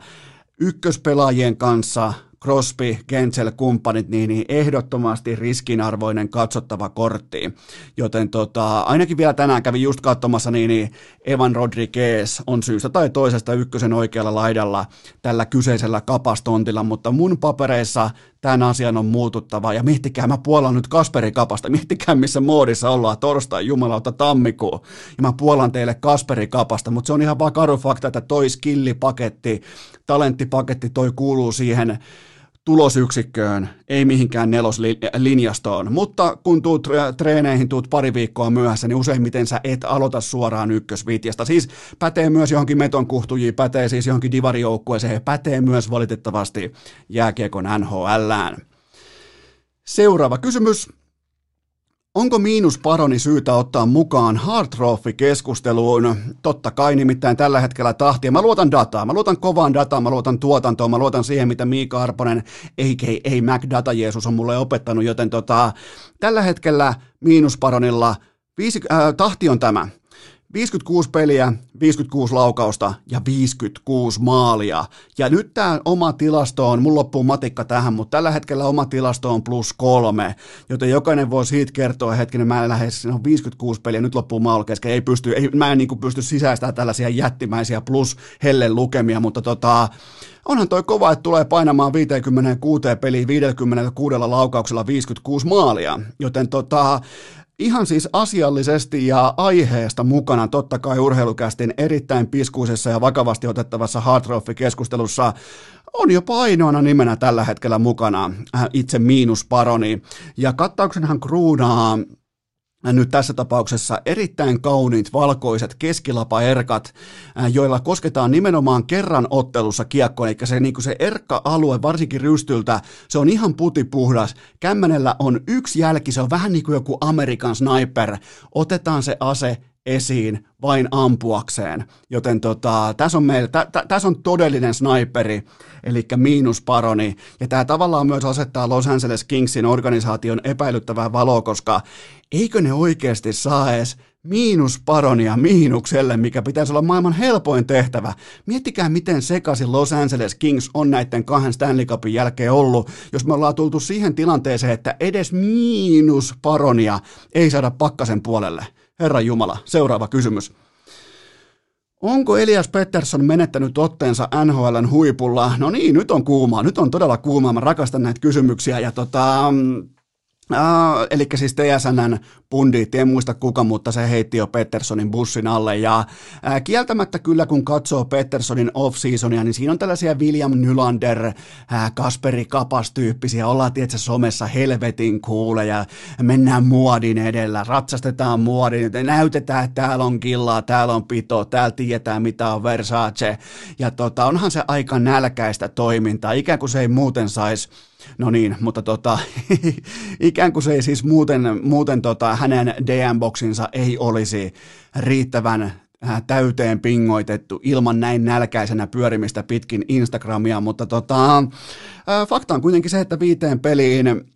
ykköspelaajien kanssa Crosby, Gensel, kumppanit, niin, niin ehdottomasti riskinarvoinen katsottava kortti. Joten tota, ainakin vielä tänään kävin just katsomassa, niin, niin Evan Rodriguez on syystä tai toisesta ykkösen oikealla laidalla tällä kyseisellä kapastontilla, mutta mun papereissa tämän asian on muututtava. Ja miettikää, mä puolan nyt Kasperi Kapasta, miettikää missä moodissa ollaan torstai, jumalauta tammikuu. Ja mä puolan teille Kasperi Kapasta, mutta se on ihan vaan karu fakta, että toi skillipaketti, talenttipaketti, toi kuuluu siihen tulosyksikköön, ei mihinkään neloslinjastoon. Mutta kun tuut treeneihin, tuut pari viikkoa myöhässä, niin useimmiten sä et aloita suoraan ykkösvitjasta. Siis pätee myös johonkin metonkuhtujiin, pätee siis johonkin divarijoukkueeseen, pätee myös valitettavasti jääkiekon NHLään. Seuraava kysymys. Onko miinusparoni syytä ottaa mukaan Hard Trophy-keskusteluun? Totta kai nimittäin tällä hetkellä tahtia. Mä luotan dataa, mä luotan kovaan dataan, mä luotan tuotantoon, mä luotan siihen, mitä Miika Arponen, a.k.a. Mac Data Jeesus on mulle opettanut, joten tota, tällä hetkellä miinusparonilla viisi, äh, tahti on tämä. 56 peliä, 56 laukausta ja 56 maalia. Ja nyt tämä oma tilasto on, mun loppuu matikka tähän, mutta tällä hetkellä oma tilasto on plus kolme, joten jokainen voi siitä kertoa, hetkinen, mä en lähde, on 56 peliä, nyt loppuu maalla kesken, ei pysty, ei, mä en niin pysty sisäistämään tällaisia jättimäisiä plus hellen lukemia, mutta tota, onhan toi kova, että tulee painamaan 56 peliä 56 laukauksella 56 maalia, joten tota, ihan siis asiallisesti ja aiheesta mukana totta kai urheilukästin erittäin piskuisessa ja vakavasti otettavassa Hard keskustelussa on jopa ainoana nimenä tällä hetkellä mukana äh, itse miinusparoni. Ja kattauksenhan kruunaa nyt tässä tapauksessa erittäin kauniit valkoiset keskilapaerkat, joilla kosketaan nimenomaan kerran ottelussa kiekkoon, eli se, niin se erkka-alue, varsinkin rystyltä, se on ihan putipuhdas. Kämmenellä on yksi jälki, se on vähän niin kuin joku Amerikan sniper. Otetaan se ase esiin vain ampuakseen. Joten tota, tässä on, meillä, tä, tä, tässä on todellinen sniperi, eli miinusparoni. Ja tämä tavallaan myös asettaa Los Angeles Kingsin organisaation epäilyttävää valoa, koska eikö ne oikeasti saa edes miinusparonia miinukselle, mikä pitäisi olla maailman helpoin tehtävä. Miettikää, miten sekaisin Los Angeles Kings on näiden kahden Stanley Cupin jälkeen ollut, jos me ollaan tultu siihen tilanteeseen, että edes miinusparonia ei saada pakkasen puolelle. Herra Jumala, seuraava kysymys. Onko Elias Pettersson menettänyt otteensa NHLn huipulla? No niin, nyt on kuumaa, nyt on todella kuumaa, mä rakastan näitä kysymyksiä ja tota, Uh, eli siis TSNn pundit, en muista kuka, mutta se heitti jo Petterssonin bussin alle. Ja uh, kieltämättä kyllä, kun katsoo Petterssonin off-seasonia, niin siinä on tällaisia William Nylander, uh, Kasperi Kapas-tyyppisiä. Ollaan tietysti somessa helvetin kuuleja, mennään muodin edellä, ratsastetaan muodin, näytetään, että täällä on killaa, täällä on pito, täällä tietää, mitä on Versace. Ja tota, onhan se aika nälkäistä toimintaa, ikään kuin se ei muuten saisi No niin, mutta tota, (laughs) ikään kuin se ei siis muuten, muuten tota, hänen DM-boksinsa ei olisi riittävän äh, täyteen pingoitettu ilman näin nälkäisenä pyörimistä pitkin Instagramia, mutta tota, äh, fakta on kuitenkin se, että viiteen peliin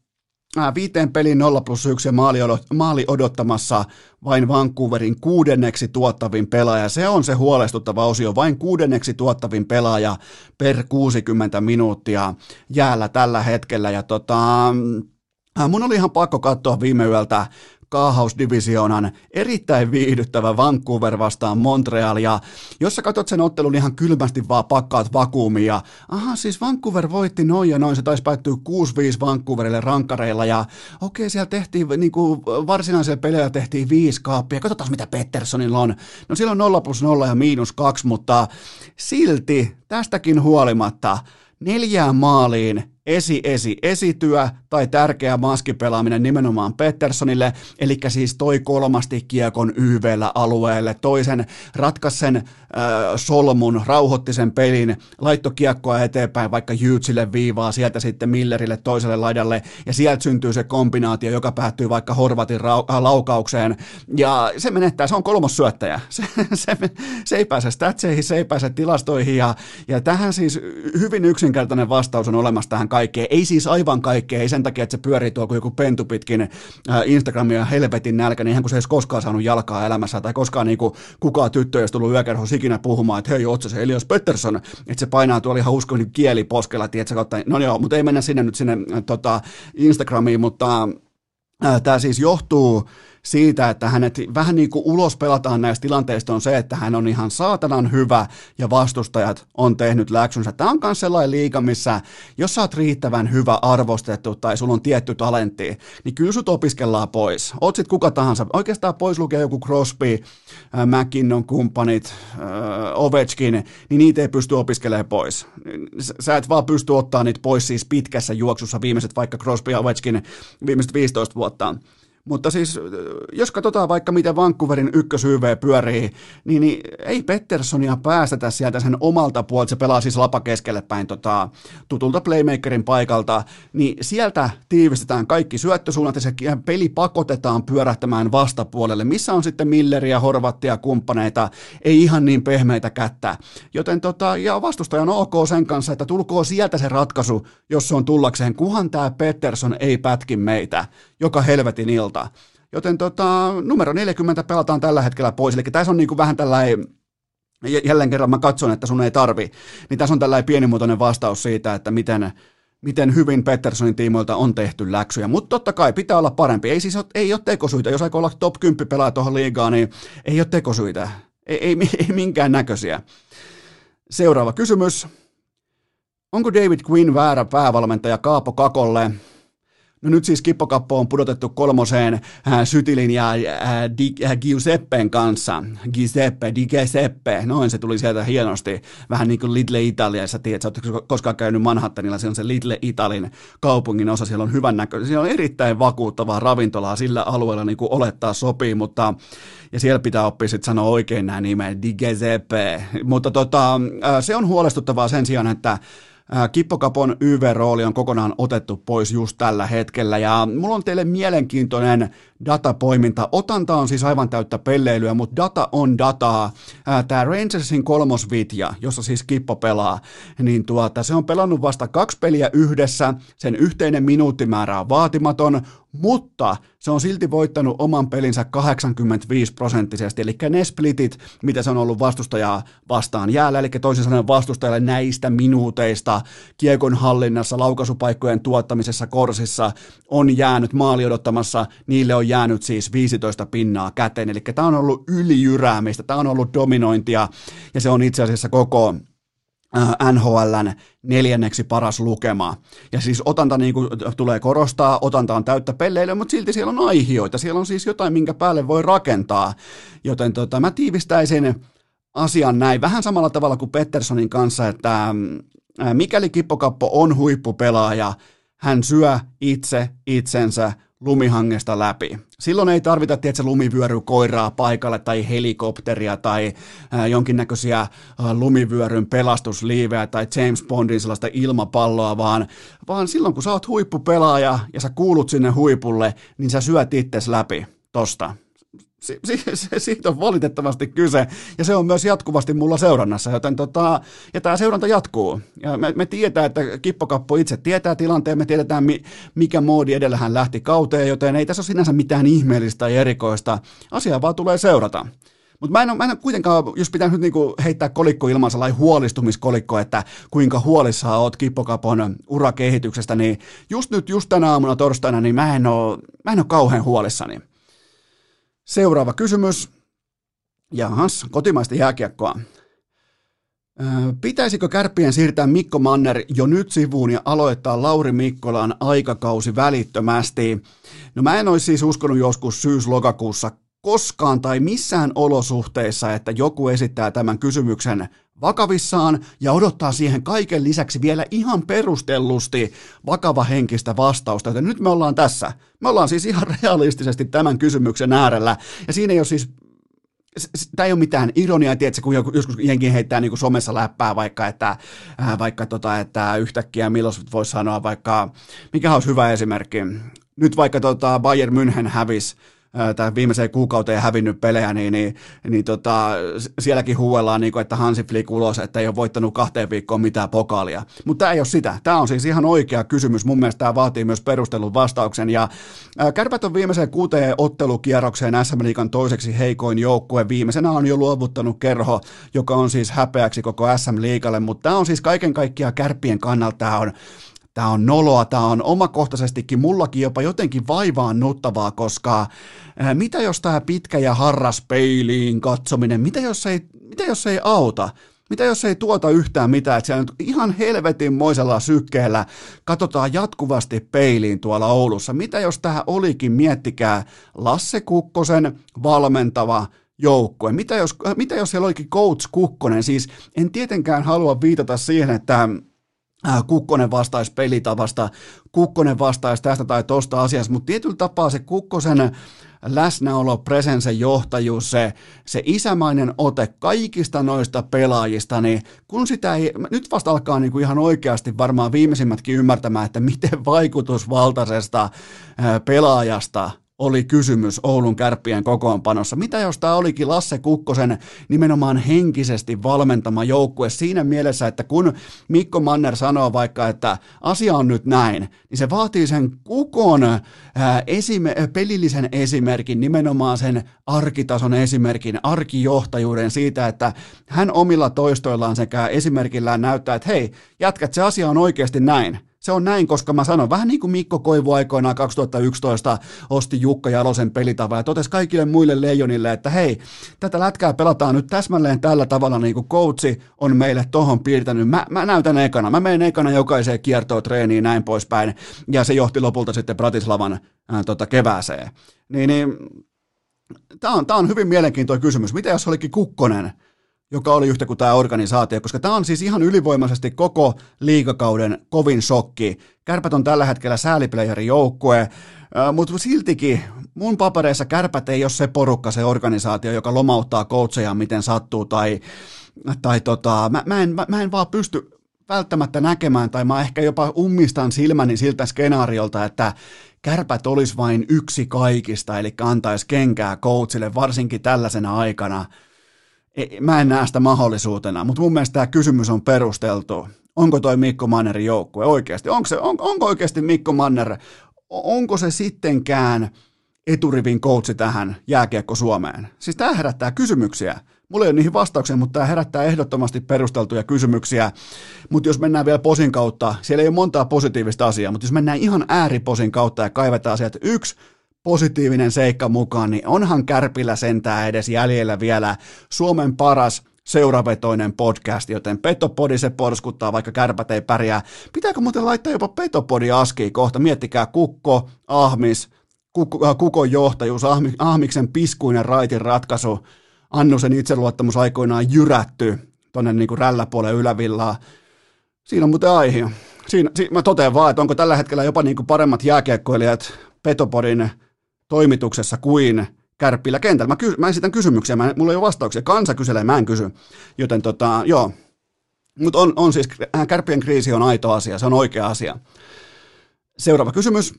viiteen pelin 0 plus 1 maali, maali odottamassa vain Vancouverin kuudenneksi tuottavin pelaaja. Se on se huolestuttava osio, vain kuudenneksi tuottavin pelaaja per 60 minuuttia jäällä tällä hetkellä. Ja tota, mun oli ihan pakko katsoa viime yöltä kaahausdivisioonan erittäin viihdyttävä Vancouver vastaan Montreal, ja jos sä katsot sen ottelun ihan kylmästi vaan pakkaat vakuumia, aha siis Vancouver voitti noin ja noin, se taisi päättyä 6-5 Vancouverille rankkareilla, ja okei siellä tehtiin niin kuin varsinaisella pelillä tehtiin viisi kaappia, katsotaan mitä Petterssonilla on, no silloin 0 plus 0 ja miinus 2, mutta silti tästäkin huolimatta neljään maaliin esi-esi esityä, tai tärkeä maskipelaaminen nimenomaan Petterssonille, eli siis toi kolmasti kiekon YVllä alueelle, toisen ratkaisen äh, solmun, rauhoitti sen pelin, laitto kiekkoa eteenpäin vaikka Jytsille viivaa, sieltä sitten Millerille toiselle laidalle, ja sieltä syntyy se kombinaatio, joka päättyy vaikka Horvatin rau- äh, laukaukseen, ja se menettää, se on kolmos syöttäjä, (laughs) se, se, se ei pääse statseihin, se ei pääse tilastoihin, ja, ja tähän siis hyvin yksinkertainen vastaus on olemassa tähän kaikkeen, ei siis aivan kaikkea, ei takia, että se pyörii tuolla joku pentu pitkin äh, Instagramia helvetin nälkä, niin eihän kun se ei koskaan saanut jalkaa elämässä, tai koskaan niin kuin kukaan tyttö ei olisi tullut yökerhossa ikinä puhumaan, että hei, ootko se Elias Pettersson, että se painaa tuolla ihan uskon niin kieli poskella, tiedätkö, kautta, no joo, mutta ei mennä sinne nyt sinne äh, tota, Instagramiin, mutta äh, tämä siis johtuu siitä, että hänet vähän niin kuin ulos pelataan näistä tilanteista on se, että hän on ihan saatanan hyvä ja vastustajat on tehnyt läksynsä. Tämä on myös sellainen liiga, missä jos sä oot riittävän hyvä arvostettu tai sulla on tietty talentti, niin kyllä sut opiskellaan pois. Oot sit kuka tahansa. Oikeastaan pois lukee joku Crosby, äh, McKinnon kumppanit, äh, Ovechkin, niin niitä ei pysty opiskelemaan pois. Sä et vaan pysty ottaa niitä pois siis pitkässä juoksussa viimeiset vaikka Crosby ja Ovechkin viimeiset 15 vuotta. Mutta siis, jos katsotaan vaikka miten Vancouverin ykkösYV pyörii, niin, niin ei Petterssonia päästetä sieltä sen omalta puolelta, se pelaa siis lapa keskelle päin tota, tutulta playmakerin paikalta, niin sieltä tiivistetään kaikki syöttösuunnat ja se peli pakotetaan pyörähtämään vastapuolelle, missä on sitten Milleriä, Horvattia, kumppaneita, ei ihan niin pehmeitä kättä. Joten tota, ja vastustaja on ok sen kanssa, että tulkoo sieltä se ratkaisu, jos se on tullakseen, kuhan tämä Pettersson ei pätki meitä joka helvetin ilta. Joten tota, numero 40 pelataan tällä hetkellä pois, eli tässä on niin kuin vähän tällainen jälleen kerran mä katson, että sun ei tarvi, niin tässä on tällainen pienimuotoinen vastaus siitä, että miten, miten hyvin Petterssonin tiimoilta on tehty läksyjä, mutta totta kai pitää olla parempi. Ei siis ole, ei ole tekosyitä, jos aikoo olla top 10 pelaa tuohon liigaan, niin ei ole tekosyitä, ei, ei, (laughs) ei minkään näköisiä. Seuraava kysymys. Onko David Quinn väärä päävalmentaja Kaapo Kakolle? No nyt siis Kippokappo on pudotettu kolmoseen äh, Sytilin ja äh, Di, äh, Giuseppen kanssa. Giuseppe, Di Giuseppe, noin se tuli sieltä hienosti. Vähän niin kuin Little Italia, sä tiedät, sä koskaan käynyt Manhattanilla, se on se Little Italin kaupungin osa, siellä on hyvän näköistä, siellä on erittäin vakuuttavaa ravintolaa sillä alueella niin kuin olettaa sopii, mutta ja siellä pitää oppia sitten sanoa oikein nämä nimet, Di Giuseppe. Mutta tota, äh, se on huolestuttavaa sen sijaan, että Kippokapon YV-rooli on kokonaan otettu pois just tällä hetkellä. Ja mulla on teille mielenkiintoinen datapoiminta. Otanta on siis aivan täyttä pelleilyä, mutta data on dataa. Tämä Rangersin kolmosvitja, jossa siis Kippo pelaa, niin tuota, se on pelannut vasta kaksi peliä yhdessä, sen yhteinen minuuttimäärä on vaatimaton, mutta se on silti voittanut oman pelinsä 85 prosenttisesti, eli ne splitit, mitä se on ollut vastustajaa vastaan jäällä, eli toisin sanoen vastustajalle näistä minuuteista kiekon hallinnassa, laukaisupaikkojen tuottamisessa korsissa on jäänyt maali odottamassa, niille on jäänyt siis 15 pinnaa käteen, eli tämä on ollut ylijyräämistä, tämä on ollut dominointia, ja se on itse asiassa koko Äh, NHLn neljänneksi paras lukema. Ja siis otanta niin kuin tulee korostaa, otanta on täyttä pelleilyä, mutta silti siellä on aihioita, siellä on siis jotain, minkä päälle voi rakentaa. Joten tota, mä tiivistäisin asian näin, vähän samalla tavalla kuin Petterssonin kanssa, että äh, mikäli Kippokappo on huippupelaaja, hän syö itse itsensä lumihangesta läpi. Silloin ei tarvita, tiedätkö, lumivyörykoiraa paikalle tai helikopteria tai äh, jonkinnäköisiä äh, lumivyöryn pelastusliivejä tai James Bondin sellaista ilmapalloa, vaan, vaan silloin kun sä oot huippupelaaja ja sä kuulut sinne huipulle, niin sä syöt itses läpi tosta si, si, si, siitä on valitettavasti kyse, ja se on myös jatkuvasti mulla seurannassa, joten tota, ja tämä seuranta jatkuu. Ja me, me tietää, että Kippokappo itse tietää tilanteen, me tiedetään, mi, mikä moodi edellä hän lähti kauteen, joten ei tässä ole sinänsä mitään ihmeellistä tai erikoista. Asiaa vaan tulee seurata. Mutta mä, en mä en ole kuitenkaan, jos pitää nyt niinku heittää kolikko ilman sellainen huolistumiskolikko, että kuinka huolissaan oot Kippokapon urakehityksestä, niin just nyt, just tänä aamuna torstaina, niin mä en mä en ole kauhean huolissani. Seuraava kysymys. Jahas, kotimaista jääkiekkoa. Pitäisikö kärppien siirtää Mikko Manner jo nyt sivuun ja aloittaa Lauri Mikkolan aikakausi välittömästi? No mä en olisi siis uskonut joskus syys-lokakuussa koskaan tai missään olosuhteissa, että joku esittää tämän kysymyksen vakavissaan ja odottaa siihen kaiken lisäksi vielä ihan perustellusti vakava henkistä vastausta. Joten nyt me ollaan tässä. Me ollaan siis ihan (laughs) realistisesti tämän kysymyksen äärellä. Ja siinä ei ole siis tämä ei ole mitään ironiaa, tiedätkö, kun joskus jenkin heittää niin kuin somessa läppää vaikka, että, äh, vaikka tota, että yhtäkkiä Milos voisi sanoa vaikka, mikä olisi hyvä esimerkki, nyt vaikka tota Bayern München hävisi tämän viimeiseen kuukauteen hävinnyt pelejä, niin, niin, niin tota, sielläkin huuellaan, niin kuin, että Hansi Flick ulos, että ei ole voittanut kahteen viikkoon mitään pokaalia. Mutta tämä ei ole sitä. Tämä on siis ihan oikea kysymys. Mun mielestä tämä vaatii myös perustelun vastauksen. Ja Kärpät on viimeiseen kuuteen ottelukierrokseen SM Liikan toiseksi heikoin joukkue. Viimeisenä on jo luovuttanut kerho, joka on siis häpeäksi koko SM Liikalle, mutta tämä on siis kaiken kaikkiaan kärppien kannalta tämä on Tämä on noloa, tämä on omakohtaisestikin mullakin jopa jotenkin vaivaannuttavaa, koska ää, mitä jos tämä pitkä ja harras peiliin katsominen, mitä jos ei, mitä jos ei auta? Mitä jos ei tuota yhtään mitään, että siellä nyt ihan helvetinmoisella sykkeellä katsotaan jatkuvasti peiliin tuolla Oulussa. Mitä jos tämä olikin, miettikää, Lasse Kukkosen valmentava joukkue. Mitä jos, mitä jos siellä olikin Coach Kukkonen? Siis en tietenkään halua viitata siihen, että Äh, Kukkonen vastaisi pelitavasta, Kukkonen vastaisi tästä tai tosta asiasta, mutta tietyllä tapaa se Kukkosen läsnäolo, presense, johtajuus, se, se isämainen ote kaikista noista pelaajista, niin kun sitä ei, nyt vasta alkaa niin kuin ihan oikeasti varmaan viimeisimmätkin ymmärtämään, että miten vaikutusvaltaisesta äh, pelaajasta oli kysymys Oulun kärppien kokoonpanossa. Mitä jos tämä olikin Lasse Kukkosen nimenomaan henkisesti valmentama joukkue siinä mielessä, että kun Mikko Manner sanoo vaikka, että asia on nyt näin, niin se vaatii sen Kukon ää, esime- pelillisen esimerkin, nimenomaan sen arkitason esimerkin, arkijohtajuuden siitä, että hän omilla toistoillaan sekä esimerkillään näyttää, että hei, jätkät, se asia on oikeasti näin. Se on näin, koska mä sanon, vähän niin kuin Mikko Koivu aikoinaan 2011 osti Jukka Jalosen pelitavan ja totesi kaikille muille leijonille, että hei, tätä lätkää pelataan nyt täsmälleen tällä tavalla, niin kuin coachi on meille tohon piirtänyt. Mä, mä näytän ekana, mä menen ekana jokaiseen kiertoon treeniin näin poispäin, ja se johti lopulta sitten Bratislavan ää, tota, kevääseen. Niin, niin Tämä on, on hyvin mielenkiintoinen kysymys. Mitä jos olikin Kukkonen, joka oli yhtä kuin tämä organisaatio, koska tämä on siis ihan ylivoimaisesti koko liigakauden kovin shokki. Kärpät on tällä hetkellä sääliplayerin joukkue, mutta siltikin mun papereissa kärpät ei ole se porukka, se organisaatio, joka lomauttaa coacheja miten sattuu, tai, tai tota, mä, mä, en, mä, mä en vaan pysty välttämättä näkemään, tai mä ehkä jopa ummistan silmäni siltä skenaariolta, että kärpät olisi vain yksi kaikista, eli antaisi kenkää coachille, varsinkin tällaisena aikana – mä en näe sitä mahdollisuutena, mutta mun mielestä tämä kysymys on perusteltu. Onko toi Mikko Mannerin joukkue oikeasti? Onko, se, on, onko oikeasti Mikko Manner, onko se sittenkään eturivin coachi tähän jääkiekko Suomeen? Siis tämä herättää kysymyksiä. Mulla ei ole niihin vastauksia, mutta tämä herättää ehdottomasti perusteltuja kysymyksiä. Mutta jos mennään vielä posin kautta, siellä ei ole montaa positiivista asiaa, mutta jos mennään ihan ääriposin kautta ja kaivetaan asiat, yksi, positiivinen seikka mukaan, niin onhan Kärpillä sentää edes jäljellä vielä Suomen paras seuravetoinen podcast, joten Petopodi se porskuttaa, vaikka kärpät ei pärjää. Pitääkö muuten laittaa jopa Petopodi askiin kohta? Miettikää Kukko, Ahmis, Kukko, äh, Kukon johtajuus, Ahmi, Ahmiksen piskuinen raitin ratkaisu, Annusen itseluottamus aikoinaan jyrätty tuonne niin kuin rälläpuolen ylävillaa. Siinä on muuten aihe. Siinä, siinä, mä totean vaan, että onko tällä hetkellä jopa niin kuin paremmat jääkiekkoilijat Petopodin toimituksessa kuin kärppillä kentällä. Mä, ky- mä esitän kysymyksiä, mä, mulla ei ole vastauksia. Kansa kyselee, mä en kysy. Joten tota, joo. Mutta on, on siis, äh, kärppien kriisi on aito asia, se on oikea asia. Seuraava kysymys.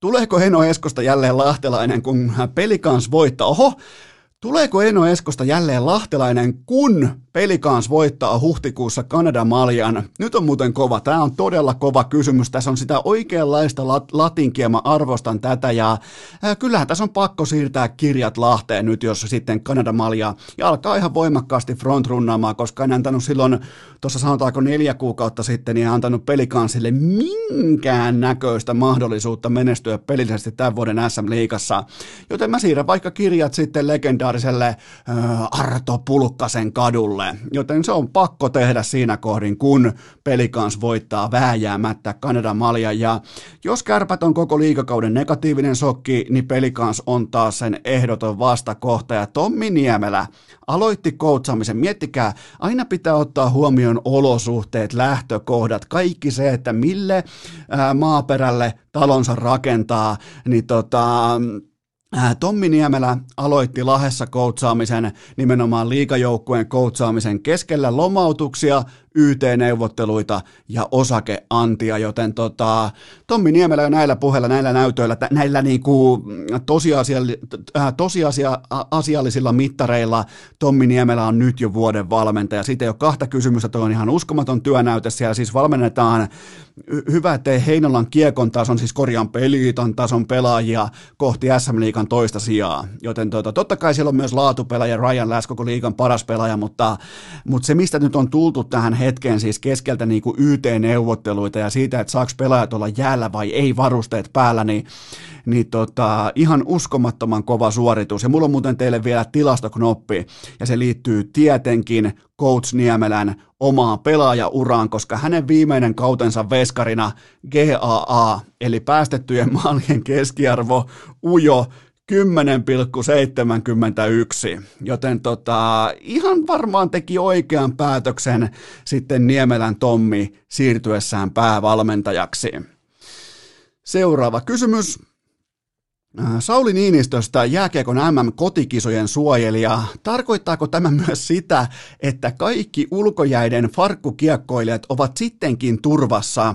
Tuleeko Heno Eskosta jälleen lahtelainen, kun pelikans voittaa? Oho, tuleeko Eno Eskosta jälleen lahtelainen, kun Pelikans voittaa huhtikuussa Kanadan maljan. Nyt on muuten kova. Tämä on todella kova kysymys. Tässä on sitä oikeanlaista lat- latinkia. Mä arvostan tätä. Ja ää, kyllähän tässä on pakko siirtää kirjat Lahteen nyt, jos sitten Kanadan malja ja alkaa ihan voimakkaasti frontrunnaamaan, koska en antanut silloin, tuossa sanotaanko neljä kuukautta sitten, niin antanut Pelikansille minkään näköistä mahdollisuutta menestyä pelillisesti tämän vuoden SM-liigassa. Joten mä siirrän vaikka kirjat sitten legendaariselle ää, Arto Pulkkasen kadulle alle, joten se on pakko tehdä siinä kohdin, kun pelikans voittaa vääjäämättä Kanadan malja. Ja jos kärpät on koko liikakauden negatiivinen sokki, niin pelikans on taas sen ehdoton vastakohta. Ja Tommi Niemelä aloitti koutsaamisen. Miettikää, aina pitää ottaa huomioon olosuhteet, lähtökohdat, kaikki se, että mille ää, maaperälle talonsa rakentaa, niin tota, Tommi Niemelä aloitti Lahessa koutsaamisen, nimenomaan liikajoukkueen koutsaamisen keskellä lomautuksia, YT-neuvotteluita ja osakeantia, joten tota, Tommi Niemelä jo näillä puheilla, näillä näytöillä, näillä niinku tosiasialli, äh, tosiasiallisilla mittareilla Tommi Niemelä on nyt jo vuoden valmentaja. Siitä ei ole kahta kysymystä, toi on ihan uskomaton työnäyte, siellä siis valmennetaan hyvä, ettei Heinolan kiekon tason, siis korjaan peliiton tason pelaajia kohti SM Liikan toista sijaa. Joten tota, totta kai siellä on myös laatupelaaja, Ryan Lass, koko liikan paras pelaaja, mutta, mutta se mistä nyt on tultu tähän hetkeen siis keskeltä niin kuin YT-neuvotteluita ja siitä, että saako pelaajat olla jäällä vai ei varusteet päällä, niin, niin tota, ihan uskomattoman kova suoritus. Ja mulla on muuten teille vielä tilastoknoppi, ja se liittyy tietenkin Coach Niemelän omaan pelaajauraan, koska hänen viimeinen kautensa veskarina GAA, eli päästettyjen maalien keskiarvo, ujo 10,71, joten tota, ihan varmaan teki oikean päätöksen sitten Niemelän Tommi siirtyessään päävalmentajaksi. Seuraava kysymys. Sauli Niinistöstä jääkiekon MM-kotikisojen suojelija. Tarkoittaako tämä myös sitä, että kaikki ulkojäiden farkkukiekkoilijat ovat sittenkin turvassa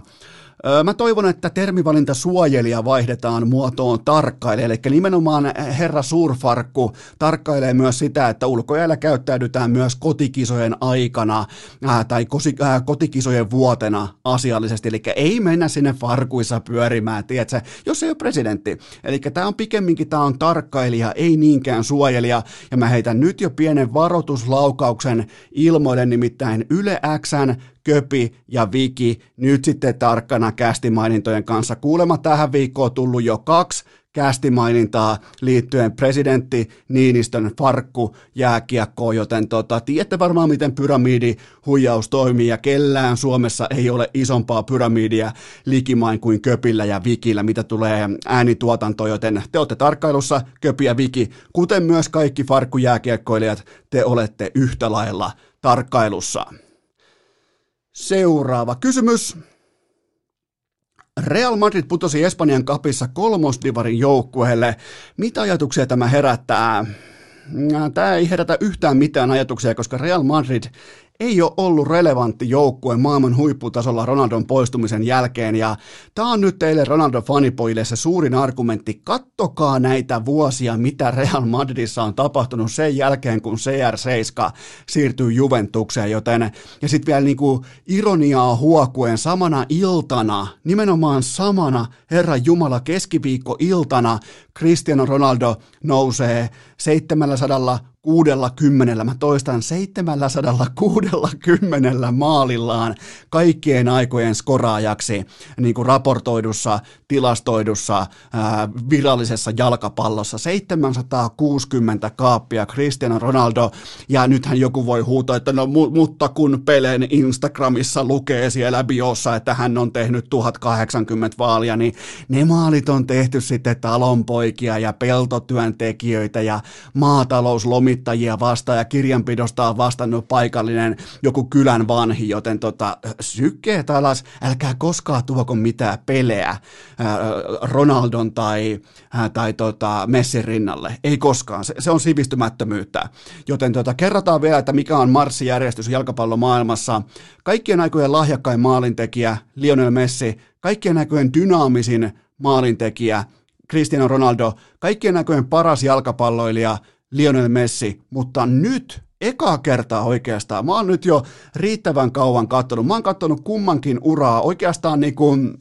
Mä toivon, että termivalinta suojelija vaihdetaan muotoon tarkkailija, eli nimenomaan herra Suurfarkku tarkkailee myös sitä, että ulkojäällä käyttäydytään myös kotikisojen aikana ää, tai kosi, ää, kotikisojen vuotena asiallisesti, eli ei mennä sinne farkuissa pyörimään, tiedätkö, jos ei ole presidentti. Eli tämä on pikemminkin tämä on tarkkailija, ei niinkään suojelija, ja mä heitän nyt jo pienen varoituslaukauksen ilmoille, nimittäin Yle Xn Köpi ja Viki nyt sitten tarkkana kästimainintojen kanssa. Kuulemma tähän viikkoon tullut jo kaksi kästimainintaa liittyen presidentti Niinistön farkku jääkiekkoon, joten tota, tiedätte varmaan miten pyramidi huijaus toimii ja kellään Suomessa ei ole isompaa pyramidia likimain kuin Köpillä ja Vikillä, mitä tulee äänituotantoon, joten te olette tarkkailussa Köpi ja Viki, kuten myös kaikki farkkujääkiekkoilijat, te olette yhtä lailla tarkkailussa. Seuraava kysymys. Real Madrid putosi Espanjan kapissa kolmosdivarin joukkueelle. Mitä ajatuksia tämä herättää? Tämä ei herätä yhtään mitään ajatuksia, koska Real Madrid ei ole ollut relevantti joukkue maailman huipputasolla Ronaldon poistumisen jälkeen, ja tämä on nyt teille Ronaldo fanipojille se suurin argumentti. Kattokaa näitä vuosia, mitä Real Madridissa on tapahtunut sen jälkeen, kun CR7 siirtyy Juventukseen, joten, ja sitten vielä niinku ironiaa huokuen samana iltana, nimenomaan samana Herra Jumala keskiviikko-iltana, Cristiano Ronaldo nousee 700 60, mä toistan 760 maalillaan kaikkien aikojen skoraajaksi niin kuin raportoidussa, tilastoidussa, ää, virallisessa jalkapallossa. 760 kaappia Cristiano Ronaldo, ja nythän joku voi huutaa, että no mutta kun Pelen Instagramissa lukee siellä biossa, että hän on tehnyt 1080 vaalia, niin ne maalit on tehty sitten talonpoikia ja peltotyöntekijöitä ja maatalouslomia lomittajia vastaan ja kirjanpidosta on vastannut paikallinen joku kylän vanhi, joten tota, sykkeet alas, älkää koskaan tuoko mitään peleä Ronaldon tai, tai tota Messin rinnalle. Ei koskaan, se, se on sivistymättömyyttä. Joten tota, kerrotaan vielä, että mikä on marssijärjestys jalkapallomaailmassa. Kaikkien aikojen lahjakkain maalintekijä Lionel Messi, kaikkien aikojen dynaamisin maalintekijä Cristiano Ronaldo, kaikkien aikojen paras jalkapalloilija Lionel Messi, mutta nyt eka kertaa oikeastaan. Mä oon nyt jo riittävän kauan katsonut. Mä oon katsonut kummankin uraa oikeastaan niin kuin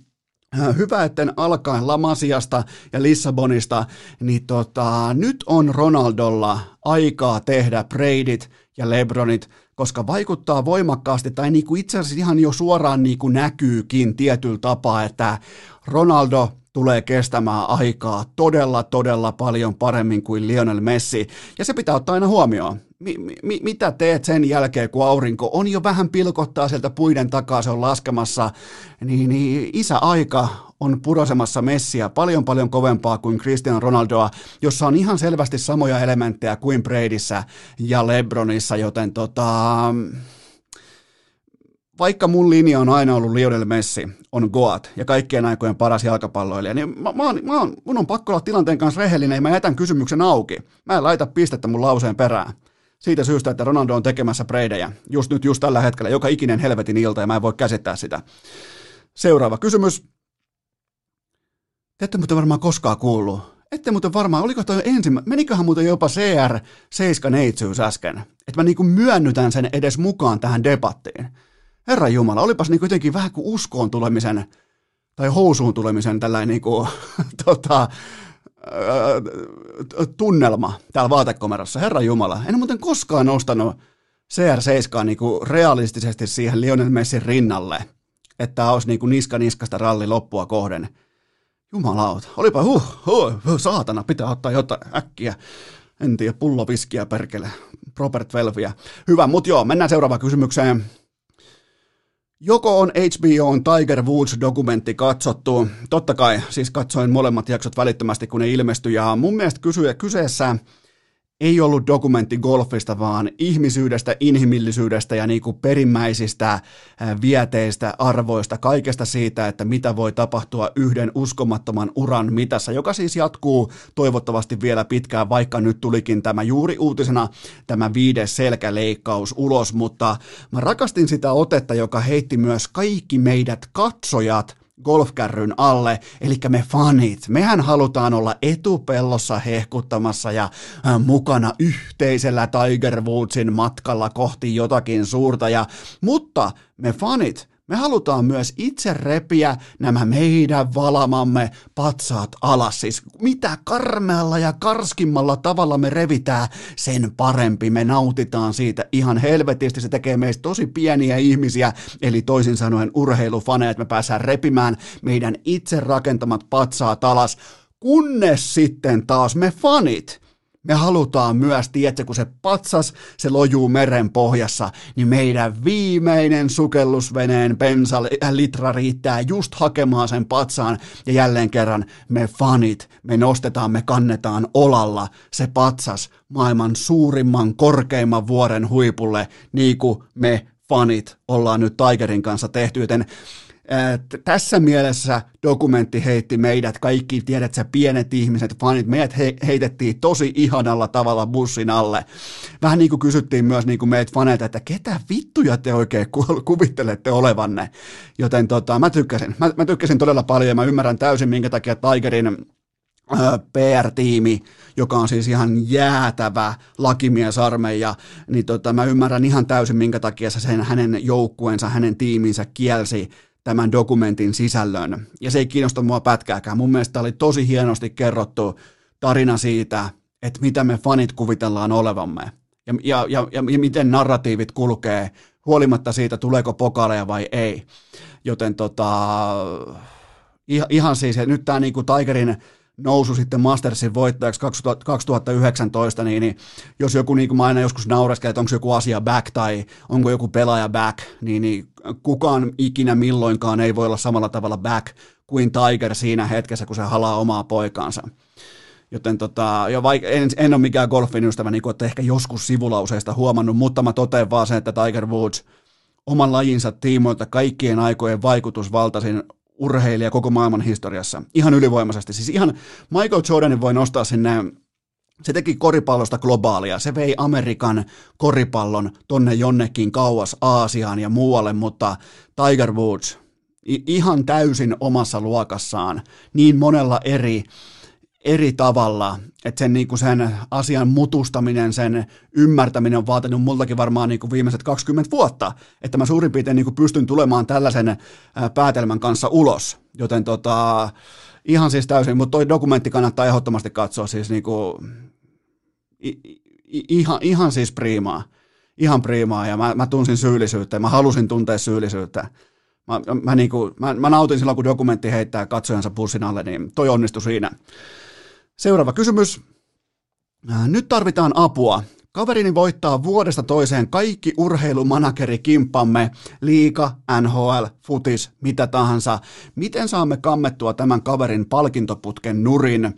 äh, hyvä, etten alkaen Lamasiasta ja Lissabonista, niin tota, nyt on Ronaldolla aikaa tehdä Bradit ja Lebronit koska vaikuttaa voimakkaasti, tai niin kuin itse asiassa ihan jo suoraan niin kuin näkyykin tietyllä tapaa, että Ronaldo tulee kestämään aikaa todella, todella paljon paremmin kuin Lionel Messi, ja se pitää ottaa aina huomioon. Mi- mi- mitä teet sen jälkeen, kun aurinko on jo vähän pilkottaa sieltä puiden takaa, se on laskemassa, niin, niin isä aika on purosemassa Messiä paljon paljon kovempaa kuin Cristiano Ronaldoa, jossa on ihan selvästi samoja elementtejä kuin Bradyssä ja Lebronissa, joten tota, vaikka mun linja on aina ollut Lionel Messi, on Goat ja kaikkien aikojen paras jalkapalloilija, niin mä, mä, oon, mä oon, mun on pakko olla tilanteen kanssa rehellinen ja mä jätän kysymyksen auki. Mä en laita pistettä mun lauseen perään. Siitä syystä, että Ronaldo on tekemässä preidejä just nyt, just tällä hetkellä, joka ikinen helvetin ilta ja mä en voi käsittää sitä. Seuraava kysymys. Te ette muuten varmaan koskaan kuullut. Ette muuten varmaan, oliko toi ensimmäinen, meniköhän muuten jopa CR7 neitsyys äsken, että mä niinku myönnytän sen edes mukaan tähän debattiin. Herra Jumala, olipas niinku jotenkin vähän kuin uskoon tulemisen tai housuun tulemisen tällainen niinku, (laughs) tota, tunnelma täällä vaatekomerossa. Herra Jumala, en muuten koskaan nostanut CR7 niinku realistisesti siihen Lionel Messin rinnalle, että olisi niinku niska niskasta ralli loppua kohden. Jumalauta, olipa huh, huh, huh, saatana, pitää ottaa jotain äkkiä. En tiedä, pulloviskiä perkele, Robert Velviä. Hyvä, mutta joo, mennään seuraavaan kysymykseen. Joko on HBOn Tiger Woods-dokumentti katsottu? Totta kai, siis katsoin molemmat jaksot välittömästi, kun ne ilmestyi, ja mun mielestä kyseessä ei ollut dokumentti golfista, vaan ihmisyydestä, inhimillisyydestä ja niin kuin perimmäisistä vieteistä, arvoista, kaikesta siitä, että mitä voi tapahtua yhden uskomattoman uran mitassa, joka siis jatkuu toivottavasti vielä pitkään, vaikka nyt tulikin tämä juuri uutisena tämä viides selkäleikkaus ulos, mutta mä rakastin sitä otetta, joka heitti myös kaikki meidät katsojat golfkärryn alle, eli me fanit. Mehän halutaan olla etupellossa hehkuttamassa ja äh, mukana yhteisellä Tiger Woodsin matkalla kohti jotakin suurta, ja, mutta me fanit, me halutaan myös itse repiä nämä meidän valamamme patsaat alas. Siis mitä karmealla ja karskimmalla tavalla me revitään, sen parempi. Me nautitaan siitä ihan helvetisti. Se tekee meistä tosi pieniä ihmisiä, eli toisin sanoen urheilufaneja, että me pääsään repimään meidän itse rakentamat patsaat alas. Kunnes sitten taas me fanit – me halutaan myös, tiedätkö, kun se patsas, se lojuu meren pohjassa, niin meidän viimeinen sukellusveneen bensalitra riittää just hakemaan sen patsaan. Ja jälleen kerran me fanit, me nostetaan, me kannetaan olalla se patsas maailman suurimman, korkeimman vuoren huipulle, niin kuin me fanit ollaan nyt Tigerin kanssa tehty, joten tässä mielessä dokumentti heitti meidät, kaikki tiedät sä pienet ihmiset, fanit, meidät he, heitettiin tosi ihanalla tavalla bussin alle. Vähän niin kuin kysyttiin myös niin kuin meitä faneilta, että ketä vittuja te oikein kuvittelette olevanne. Joten tota, mä tykkäsin. Mä, mä tykkäsin todella paljon ja mä ymmärrän täysin, minkä takia Tigerin PR-tiimi, joka on siis ihan jäätävä lakimiesarmeija, niin tota, mä ymmärrän ihan täysin, minkä takia se sen hänen joukkueensa, hänen tiiminsä kielsi tämän dokumentin sisällön. Ja se ei kiinnosta mua pätkääkään. Mun mielestä oli tosi hienosti kerrottu tarina siitä, että mitä me fanit kuvitellaan olevamme. Ja, ja, ja, ja miten narratiivit kulkee, huolimatta siitä, tuleeko pokaaleja vai ei. Joten tota, ihan siis, että nyt tämä niinku Tigerin nousu sitten Mastersin voittajaksi 2019, niin, niin jos joku, niin kuin mä aina joskus naureskelen, että onko joku asia back tai onko joku pelaaja back, niin, niin kukaan ikinä milloinkaan ei voi olla samalla tavalla back kuin Tiger siinä hetkessä, kun se halaa omaa poikaansa. Joten tota, jo vaik- en, en ole mikään golfin ystävä, niin kuin olette ehkä joskus sivulauseista huomannut, mutta mä totean vaan sen, että Tiger Woods oman lajinsa tiimoilta kaikkien aikojen vaikutusvaltaisin urheilija koko maailman historiassa. Ihan ylivoimaisesti. Siis ihan Michael Jordanin voi nostaa sinne se teki koripallosta globaalia, se vei Amerikan koripallon tonne jonnekin kauas Aasiaan ja muualle, mutta Tiger Woods ihan täysin omassa luokassaan, niin monella eri eri tavalla, että sen, niin kuin sen asian mutustaminen, sen ymmärtäminen on vaatinut multakin varmaan niin kuin viimeiset 20 vuotta, että mä suurin piirtein niin kuin pystyn tulemaan tällaisen päätelmän kanssa ulos, joten tota, ihan siis täysin, mutta toi dokumentti kannattaa ehdottomasti katsoa siis niin kuin, i, i, ihan, ihan siis priimaa ihan priimaa ja mä, mä tunsin syyllisyyttä ja mä halusin tuntea syyllisyyttä. Mä, mä, niin kuin, mä, mä nautin silloin, kun dokumentti heittää katsojansa bussin alle, niin toi onnistui siinä. Seuraava kysymys. Nyt tarvitaan apua. Kaverini voittaa vuodesta toiseen kaikki urheilumanagerikimppamme, liika, NHL, futis, mitä tahansa. Miten saamme kammettua tämän kaverin palkintoputken nurin?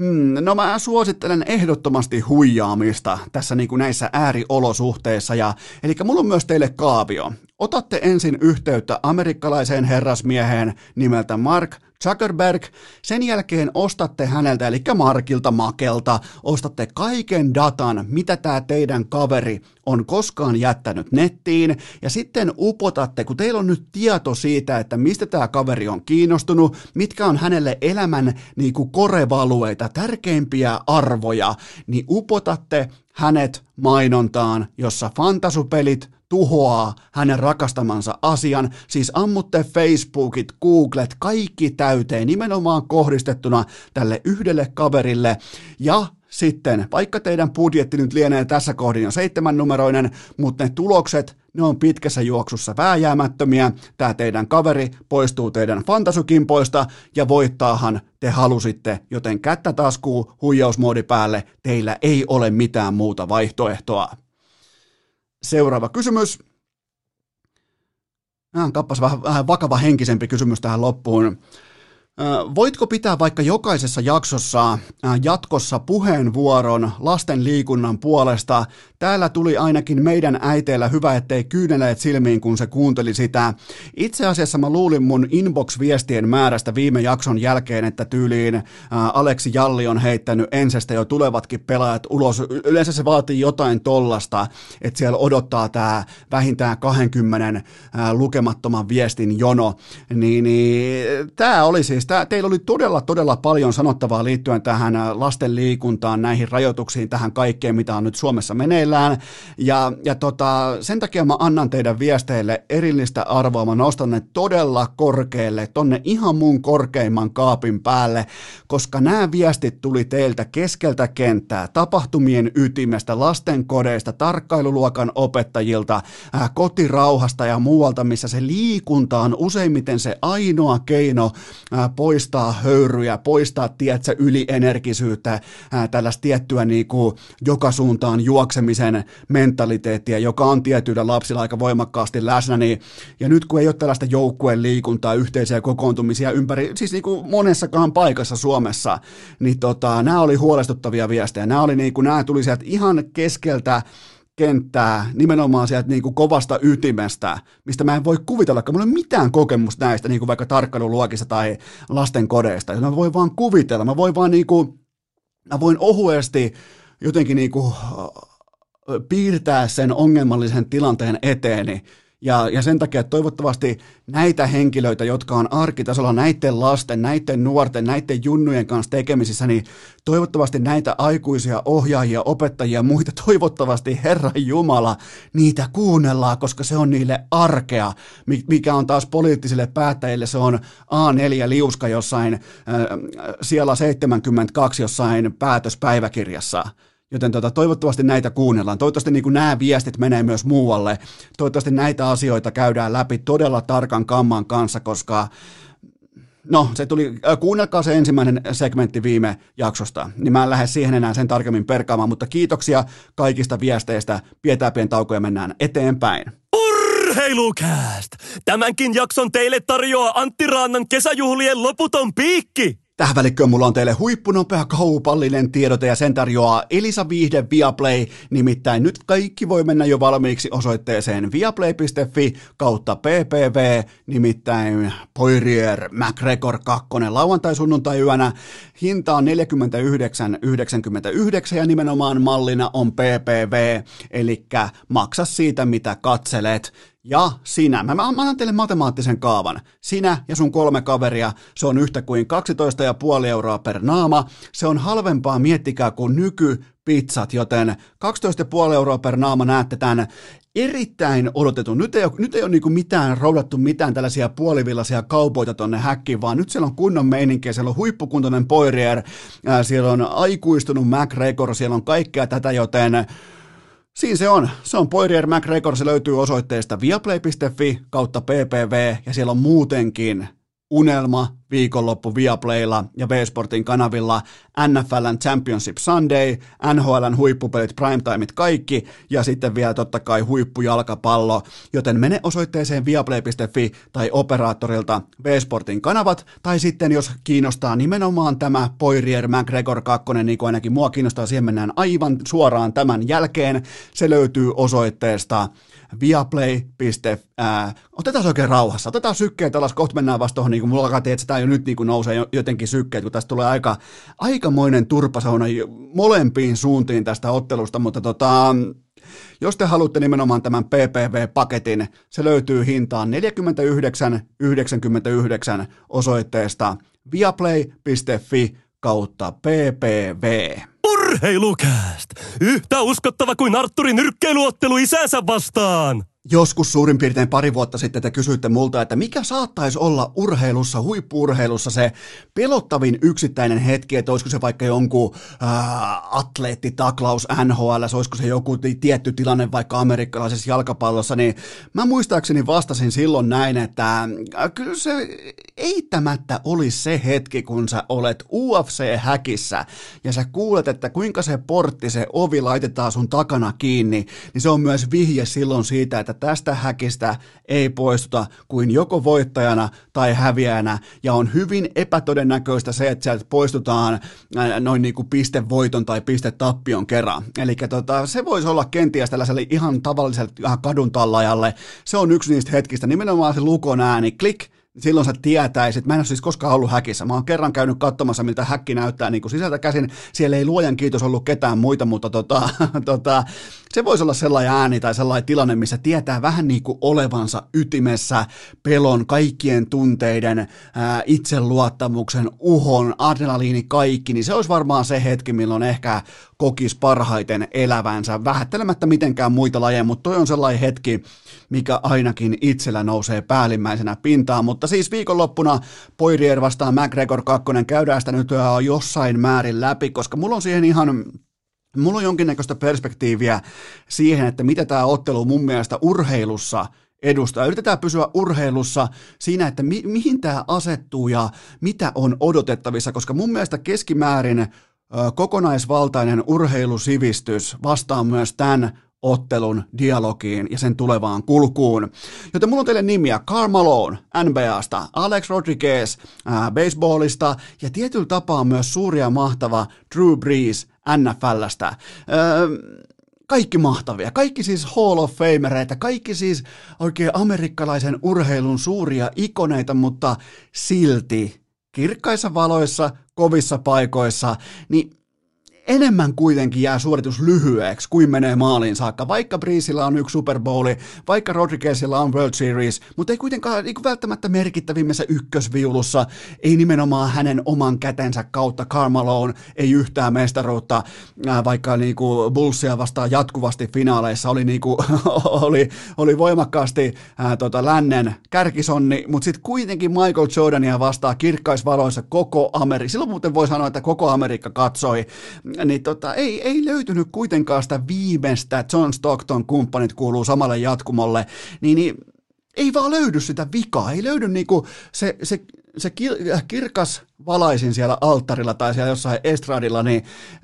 Hmm, no mä suosittelen ehdottomasti huijaamista tässä niin kuin näissä ääriolosuhteissa. Ja, eli mulla on myös teille kaavio. Otatte ensin yhteyttä amerikkalaiseen herrasmieheen nimeltä Mark Zuckerberg. Sen jälkeen ostatte häneltä, eli Markilta Makelta, ostatte kaiken datan, mitä tämä teidän kaveri on koskaan jättänyt nettiin, ja sitten upotatte, kun teillä on nyt tieto siitä, että mistä tämä kaveri on kiinnostunut, mitkä on hänelle elämän niin kuin korevalueita, tärkeimpiä arvoja, niin upotatte hänet mainontaan, jossa fantasupelit, tuhoaa hänen rakastamansa asian, siis ammutte Facebookit, Googlet, kaikki täyteen nimenomaan kohdistettuna tälle yhdelle kaverille ja sitten, vaikka teidän budjetti nyt lienee tässä kohdin jo seitsemän numeroinen, mutta ne tulokset, ne on pitkässä juoksussa vääjäämättömiä. Tämä teidän kaveri poistuu teidän fantasukimpoista ja voittaahan te halusitte, joten kättä taskuu, huijausmoodi päälle, teillä ei ole mitään muuta vaihtoehtoa. Seuraava kysymys. On kappas vähän, vähän vakava henkisempi kysymys tähän loppuun. Voitko pitää vaikka jokaisessa jaksossa jatkossa puheenvuoron lasten liikunnan puolesta? Täällä tuli ainakin meidän äiteillä hyvä, ettei kyyneleet silmiin, kun se kuunteli sitä. Itse asiassa mä luulin mun inbox-viestien määrästä viime jakson jälkeen, että tyyliin Aleksi Jalli on heittänyt ensestä jo tulevatkin pelaajat ulos. Yleensä se vaatii jotain tollasta, että siellä odottaa tämä vähintään 20 lukemattoman viestin jono. Niin, niin tämä oli siis siis tää, teillä oli todella, todella paljon sanottavaa liittyen tähän äh, lasten liikuntaan, näihin rajoituksiin, tähän kaikkeen, mitä on nyt Suomessa meneillään. Ja, ja tota, sen takia mä annan teidän viesteille erillistä arvoa. Mä nostan ne todella korkealle, tonne ihan mun korkeimman kaapin päälle, koska nämä viestit tuli teiltä keskeltä kenttää, tapahtumien ytimestä, lastenkodeista, tarkkailuluokan opettajilta, ää, kotirauhasta ja muualta, missä se liikunta on useimmiten se ainoa keino poistaa höyryjä, poistaa, tiedätkö, ylienergisyyttä, ää, tällaista tiettyä niin kuin, joka suuntaan juoksemisen mentaliteettia, joka on tietyillä lapsilla aika voimakkaasti läsnä, niin, ja nyt kun ei ole tällaista joukkueen liikuntaa, yhteisiä kokoontumisia ympäri, siis niin kuin monessakaan paikassa Suomessa, niin tota, nämä oli huolestuttavia viestejä, nämä, oli niin kuin, nämä tuli sieltä ihan keskeltä kenttää nimenomaan sieltä niin kuin kovasta ytimestä, mistä mä en voi kuvitella, että mulla ei ole mitään kokemusta näistä, niin kuin vaikka tarkkailuluokista tai lastenkodeista. Mä voin vaan kuvitella, mä voin vaan niin kuin, mä voin ohuesti jotenkin niin kuin, piirtää sen ongelmallisen tilanteen eteeni ja, ja sen takia että toivottavasti näitä henkilöitä, jotka on arkitasolla näiden lasten, näiden nuorten, näiden junnujen kanssa tekemisissä, niin toivottavasti näitä aikuisia ohjaajia, opettajia ja muita, (laughs) toivottavasti Herra Jumala, niitä kuunnellaan, koska se on niille arkea, mikä on taas poliittisille päättäjille, se on A4-liuska jossain, äh, siellä 72 jossain päätöspäiväkirjassa. Joten tota, toivottavasti näitä kuunnellaan. Toivottavasti niin nämä viestit menee myös muualle. Toivottavasti näitä asioita käydään läpi todella tarkan kamman kanssa, koska No, se tuli, äh, kuunnelkaa se ensimmäinen segmentti viime jaksosta, niin mä en lähde siihen enää sen tarkemmin perkaamaan, mutta kiitoksia kaikista viesteistä, pidetään pieni tauko ja mennään eteenpäin. Urheilukääst! Tämänkin jakson teille tarjoaa Antti Raannan kesäjuhlien loputon piikki! Tähän välikköön mulla on teille huippunopea kaupallinen tiedote ja sen tarjoaa Elisa Viihde Viaplay. Nimittäin nyt kaikki voi mennä jo valmiiksi osoitteeseen viaplay.fi kautta ppv, nimittäin Poirier McGregor 2 lauantai-sunnuntai yönä. Hinta on 49,99 ja nimenomaan mallina on PPV, eli maksa siitä mitä katselet. Ja sinä, mä, mä annan teille matemaattisen kaavan. Sinä ja sun kolme kaveria, se on yhtä kuin 12,5 euroa per naama. Se on halvempaa, miettikää, kuin nykypizzat, joten 12,5 euroa per naama näette tämän erittäin odotetun. Nyt ei ole, nyt ei ole niin mitään roudattu mitään tällaisia puolivillaisia kaupoita tonne häkkiin, vaan nyt siellä on kunnon meininkiä, siellä on huippukuntoinen Poirier, siellä on aikuistunut McGregor, siellä on kaikkea tätä, joten Siinä se on. Se on Poirier McGregor. Se löytyy osoitteesta viaplay.fi kautta ppv ja siellä on muutenkin unelma viikonloppu Viaplaylla ja V-Sportin kanavilla NFLn Championship Sunday, NHLn huippupelit, primetimeit kaikki ja sitten vielä totta kai huippujalkapallo, joten mene osoitteeseen viaplay.fi tai operaattorilta V-Sportin kanavat tai sitten jos kiinnostaa nimenomaan tämä Poirier McGregor 2, niin kuin ainakin mua kiinnostaa, siihen mennään aivan suoraan tämän jälkeen, se löytyy osoitteesta viaplay.fi. Otetaan se oikein rauhassa, otetaan sykkeet alas, kohta mennään vasta tuohon, niin kuin mulla alkaa että tämä jo nyt niin kuin nousee jotenkin sykkeet, kun tästä tulee aika, aikamoinen turpasauna molempiin suuntiin tästä ottelusta, mutta tota, jos te haluatte nimenomaan tämän PPV-paketin, se löytyy hintaan 49,99 osoitteesta viaplay.fi kautta PPV. Urheilukääst! Yhtä uskottava kuin Arturin nyrkkeiluottelu isänsä vastaan! Joskus suurin piirtein pari vuotta sitten te kysyitte multa, että mikä saattaisi olla urheilussa, huippuurheilussa se pelottavin yksittäinen hetki, että olisiko se vaikka jonkun äh, atleettitaklaus NHL, olisiko se joku tietty tilanne vaikka amerikkalaisessa jalkapallossa, niin mä muistaakseni vastasin silloin näin, että äh, kyllä se eittämättä olisi se hetki, kun sä olet UFC-häkissä ja sä kuulet, että kuinka se portti, se ovi laitetaan sun takana kiinni, niin se on myös vihje silloin siitä, että tästä häkistä ei poistuta kuin joko voittajana tai häviäjänä, ja on hyvin epätodennäköistä se, että sieltä poistutaan äh, noin niin kuin pistevoiton tai pistetappion kerran. Eli tota, se voisi olla kenties tällaiselle ihan tavalliselle kadun tallajalle. Se on yksi niistä hetkistä, nimenomaan se lukon ääni, klik, silloin sä tietäisit, mä en ole siis koskaan ollut häkissä, mä oon kerran käynyt katsomassa, miltä häkki näyttää niin kuin sisältä käsin, siellä ei luojan kiitos ollut ketään muita, mutta tota, (laughs) tota, se voisi olla sellainen ääni tai sellainen tilanne, missä tietää vähän niin kuin olevansa ytimessä, pelon, kaikkien tunteiden, ää, itseluottamuksen, uhon, adrenaliini, kaikki, niin se olisi varmaan se hetki, milloin ehkä kokis parhaiten elävänsä, vähättelemättä mitenkään muita lajeja, mutta toi on sellainen hetki, mikä ainakin itsellä nousee päällimmäisenä pintaan, mutta siis viikonloppuna Poirier vastaan McGregor 2 käydään sitä nyt jossain määrin läpi, koska mulla on siihen ihan Mulla on jonkinnäköistä perspektiiviä siihen, että mitä tämä ottelu mun mielestä urheilussa edustaa. Yritetään pysyä urheilussa siinä, että mi- mihin tämä asettuu ja mitä on odotettavissa, koska mun mielestä keskimäärin kokonaisvaltainen urheilusivistys vastaa myös tämän ottelun dialogiin ja sen tulevaan kulkuun. Joten mulla on teille nimiä Karl Malone NBAsta, Alex Rodriguez äh, baseballista ja tietyllä tapaa myös suuri ja mahtava Drew Brees NFLstä. Öö, kaikki mahtavia, kaikki siis Hall of Famereita, kaikki siis oikein amerikkalaisen urheilun suuria ikoneita, mutta silti kirkkaissa valoissa, kovissa paikoissa, niin enemmän kuitenkin jää suoritus lyhyeksi kuin menee maaliin saakka. Vaikka Breesilla on yksi Super Bowli, vaikka Rodriguezilla on World Series, mutta ei kuitenkaan niin välttämättä merkittävimmässä ykkösviulussa, ei nimenomaan hänen oman kätensä kautta Carmaloon, ei yhtään mestaruutta, vaikka niin kuin Bullsia vastaan jatkuvasti finaaleissa oli, niin kuin, (laughs) oli, oli voimakkaasti ää, tota, lännen kärkisonni, mutta sitten kuitenkin Michael Jordania vastaa kirkkaisvaloissa koko Amerikka. Silloin muuten voi sanoa, että koko Amerikka katsoi niin tota, ei, ei löytynyt kuitenkaan sitä viimeistä John Stockton kumppanit kuuluu samalle jatkumolle, niin, niin ei vaan löydy sitä vikaa, ei löydy niinku se, se, se kirkas valaisin siellä alttarilla tai siellä jossain estradilla, niin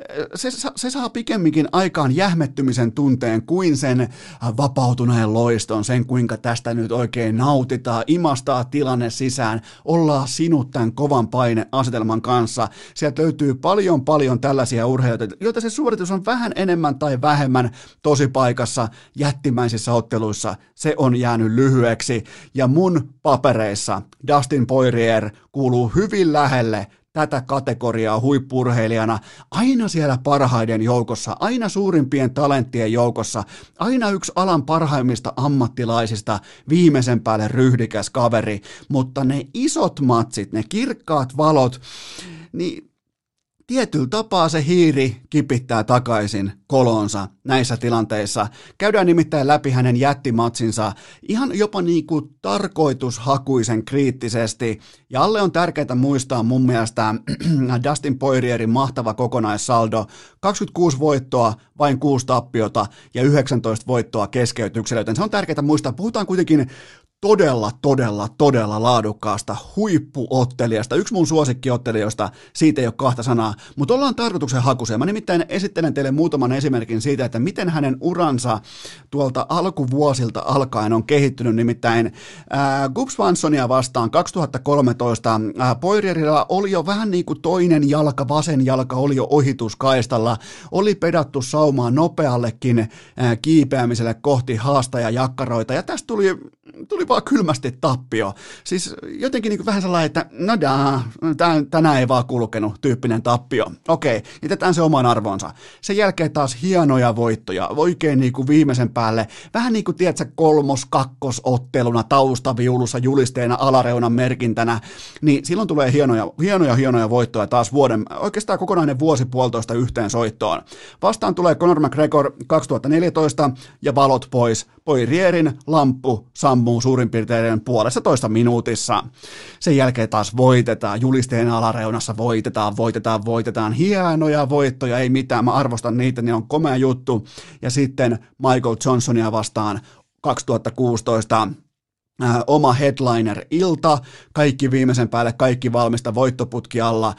eh, se, se saa pikemminkin aikaan jähmettymisen tunteen kuin sen vapautuneen loiston, sen kuinka tästä nyt oikein nautitaan, imastaa tilanne sisään, ollaan sinut tämän kovan paineasetelman kanssa. Sieltä löytyy paljon paljon tällaisia urheilijoita, joita se suoritus on vähän enemmän tai vähemmän tosi paikassa jättimäisissä otteluissa. Se on jäänyt lyhyeksi ja mun papereissa Dustin Poirier kuuluu hyvin lähelle lähelle tätä kategoriaa huippurheilijana, aina siellä parhaiden joukossa, aina suurimpien talenttien joukossa, aina yksi alan parhaimmista ammattilaisista, viimeisen päälle ryhdikäs kaveri, mutta ne isot matsit, ne kirkkaat valot, niin tietyllä tapaa se hiiri kipittää takaisin kolonsa näissä tilanteissa. Käydään nimittäin läpi hänen jättimatsinsa ihan jopa niin kuin tarkoitushakuisen kriittisesti. Ja alle on tärkeää muistaa mun mielestä (clears throat) Dustin Poirierin mahtava kokonaissaldo. 26 voittoa, vain 6 tappiota ja 19 voittoa keskeytyksellä, joten se on tärkeää muistaa. Puhutaan kuitenkin todella, todella, todella laadukkaasta huippuottelijasta. Yksi mun suosikkiottelijoista, siitä ei ole kahta sanaa, mutta ollaan tarkoituksen hakuseen. Mä nimittäin esittelen teille muutaman esimerkin siitä, että miten hänen uransa tuolta alkuvuosilta alkaen on kehittynyt. Nimittäin äh, Gup Swansonia vastaan 2013 äh, Poirierilla oli jo vähän niin kuin toinen jalka, vasen jalka oli jo ohituskaistalla, oli pedattu saumaan nopeallekin äh, kiipeämiselle kohti haastaja jakkaroita, ja tästä tuli, tuli vaan kylmästi tappio. Siis jotenkin niin vähän sellainen, että no daa, tänään ei vaan kulkenut tyyppinen tappio. Okei, jätetään se oman arvonsa. Sen jälkeen taas hienoja voittoja, oikein niin kuin viimeisen päälle. Vähän niin kuin, tiedätkö, kolmos, kakkosotteluna taustaviulussa julisteena alareunan merkintänä. Niin silloin tulee hienoja, hienoja, hienoja voittoja taas vuoden, oikeastaan kokonainen vuosi puolitoista yhteen soittoon. Vastaan tulee Conor McGregor 2014 ja valot pois. Poirierin lamppu sammuu suurin piirtein puolessa toista minuutissa. Sen jälkeen taas voitetaan, julisteen alareunassa voitetaan, voitetaan, voitetaan, hienoja voittoja, ei mitään, mä arvostan niitä, ne on komea juttu. Ja sitten Michael Johnsonia vastaan 2016 äh, oma headliner-ilta, kaikki viimeisen päälle, kaikki valmista, voittoputki alla,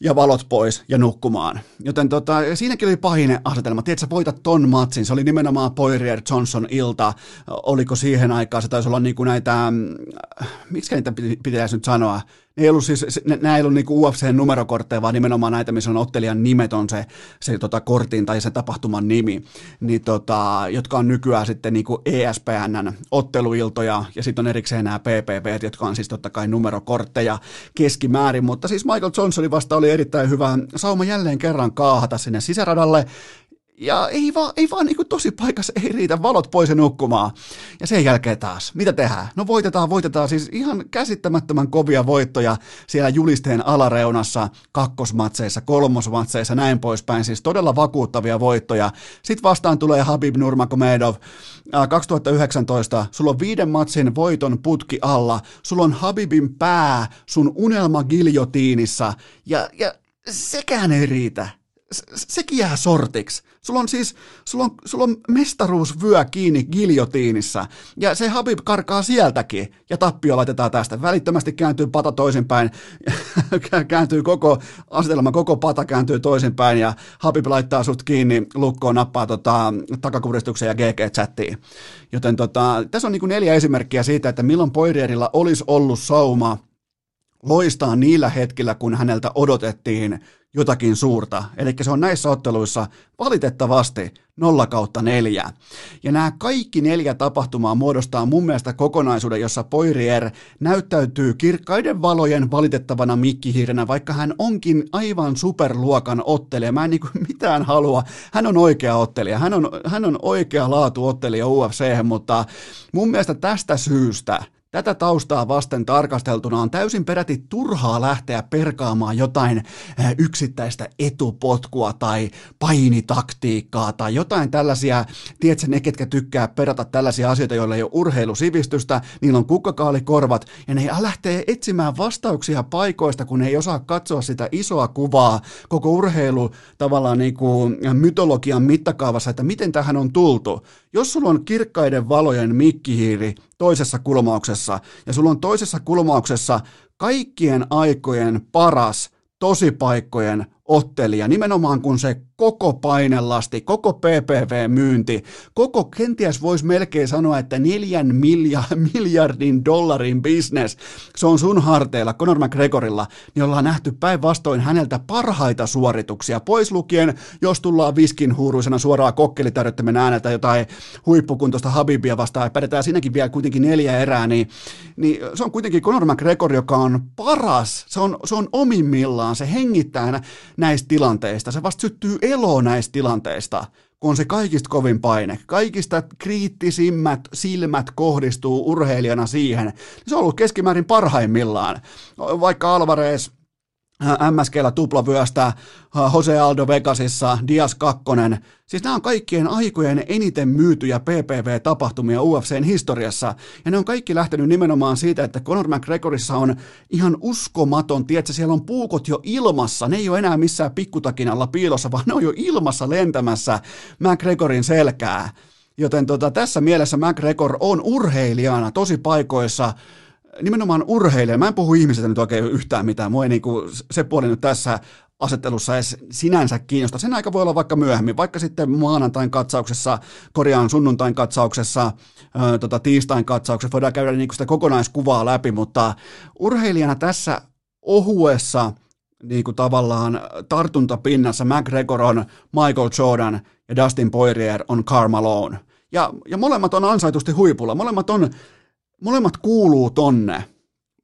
ja valot pois ja nukkumaan. Joten tota, siinäkin oli pahinen asetelma. Tiedätkö, sä voitat ton matsin. Se oli nimenomaan Poirier Johnson ilta. Oliko siihen aikaan, se taisi olla niinku näitä, äh, miksi niitä pitäisi nyt sanoa, ne ei ollut siis, nämä ei ollut niinku UFC-numerokortteja, vaan nimenomaan näitä, missä on ottelijan nimet on se, se tota, kortin tai se tapahtuman nimi, niin tota, jotka on nykyään sitten niinku ESPNn otteluiltoja, ja sitten on erikseen nämä PPV, jotka on siis totta kai numerokortteja keskimäärin, mutta siis Michael Johnsonin vasta oli erittäin hyvä. Sauma jälleen kerran kaahata sinne sisäradalle, ja ei vaan, ei vaan niin tosi paikassa, ei riitä valot pois ja nukkumaan. Ja sen jälkeen taas, mitä tehdään? No voitetaan, voitetaan siis ihan käsittämättömän kovia voittoja siellä julisteen alareunassa, kakkosmatseissa, kolmosmatseissa, näin poispäin. Siis todella vakuuttavia voittoja. Sitten vastaan tulee Habib Nurmagomedov. 2019, sulla on viiden matsin voiton putki alla, sulla on Habibin pää sun unelma giljotiinissa, ja, ja sekään ei riitä sekin jää sortiksi. Sulla on siis, sulla on, sulla on mestaruusvyö kiinni giljotiinissa, ja se Habib karkaa sieltäkin, ja tappio laitetaan tästä. Välittömästi kääntyy pata toisinpäin, (laughs) kääntyy koko asetelma, koko pata kääntyy toisinpäin, ja Habib laittaa sut kiinni, lukkoon nappaa tota, takakuristuksen ja GG-chattiin. Joten tota, tässä on niin neljä esimerkkiä siitä, että milloin Poirierilla olisi ollut sauma loistaa niillä hetkillä, kun häneltä odotettiin jotakin suurta. Eli se on näissä otteluissa valitettavasti 0 kautta 4. Ja nämä kaikki neljä tapahtumaa muodostaa mun mielestä kokonaisuuden, jossa Poirier näyttäytyy kirkkaiden valojen valitettavana mikkihiirenä, vaikka hän onkin aivan superluokan ottelija. Mä en niin (laughs) mitään halua. Hän on oikea ottelija. Hän on, hän on oikea laatu ottelija UFC, mutta mun mielestä tästä syystä – Tätä taustaa vasten tarkasteltuna on täysin peräti turhaa lähteä perkaamaan jotain eh, yksittäistä etupotkua tai painitaktiikkaa tai jotain tällaisia, tiedätkö ne, ketkä tykkää perata tällaisia asioita, joilla ei ole urheilusivistystä, niillä on kukkakaalikorvat ja ne lähtee etsimään vastauksia paikoista, kun ei osaa katsoa sitä isoa kuvaa. Koko urheilu tavallaan niin kuin mytologian mittakaavassa, että miten tähän on tultu. Jos sulla on kirkkaiden valojen mikkihiiri toisessa kulmauksessa. Ja sulla on toisessa kulmauksessa kaikkien aikojen paras tosipaikkojen ottelija, nimenomaan kun se koko painelasti, koko PPV-myynti, koko kenties voisi melkein sanoa, että neljän (laughs) miljardin dollarin business, se on sun harteilla, Conor McGregorilla, niin ollaan nähty päinvastoin häneltä parhaita suorituksia, pois lukien, jos tullaan viskin huuruisena suoraan kokkelitarjottimen ääneltä jotain huippukuntoista Habibia vastaan, ja pärjätään siinäkin vielä kuitenkin neljä erää, niin, niin se on kuitenkin Conor McGregor, joka on paras, se on, se on omimmillaan, se hengittää näistä tilanteista, se vasta syttyy elo näistä tilanteista, kun on se kaikista kovin paine, kaikista kriittisimmät silmät kohdistuu urheilijana siihen, se on ollut keskimäärin parhaimmillaan. Vaikka Alvarez MSGllä tuplavyöstä, Jose Aldo Vegasissa, Dias 2. Siis nämä on kaikkien aikojen eniten myytyjä PPV-tapahtumia UFCn historiassa. Ja ne on kaikki lähtenyt nimenomaan siitä, että Conor McGregorissa on ihan uskomaton, tiedätkö, siellä on puukot jo ilmassa. Ne ei ole enää missään pikkutakin alla piilossa, vaan ne on jo ilmassa lentämässä McGregorin selkää. Joten tota, tässä mielessä McGregor on urheilijana tosi paikoissa nimenomaan urheilija. Mä en puhu ihmisestä nyt oikein yhtään mitään. Mua ei niinku, se puoli nyt tässä asettelussa edes sinänsä kiinnosta. Sen aika voi olla vaikka myöhemmin, vaikka sitten maanantain katsauksessa, korjaan sunnuntain katsauksessa, ää, tota, tiistain katsauksessa, voidaan käydä niinku sitä kokonaiskuvaa läpi, mutta urheilijana tässä ohuessa niin kuin tavallaan tartuntapinnassa McGregor on Michael Jordan ja Dustin Poirier on Karl Malone. Ja, ja molemmat on ansaitusti huipulla, molemmat on molemmat kuuluu tonne,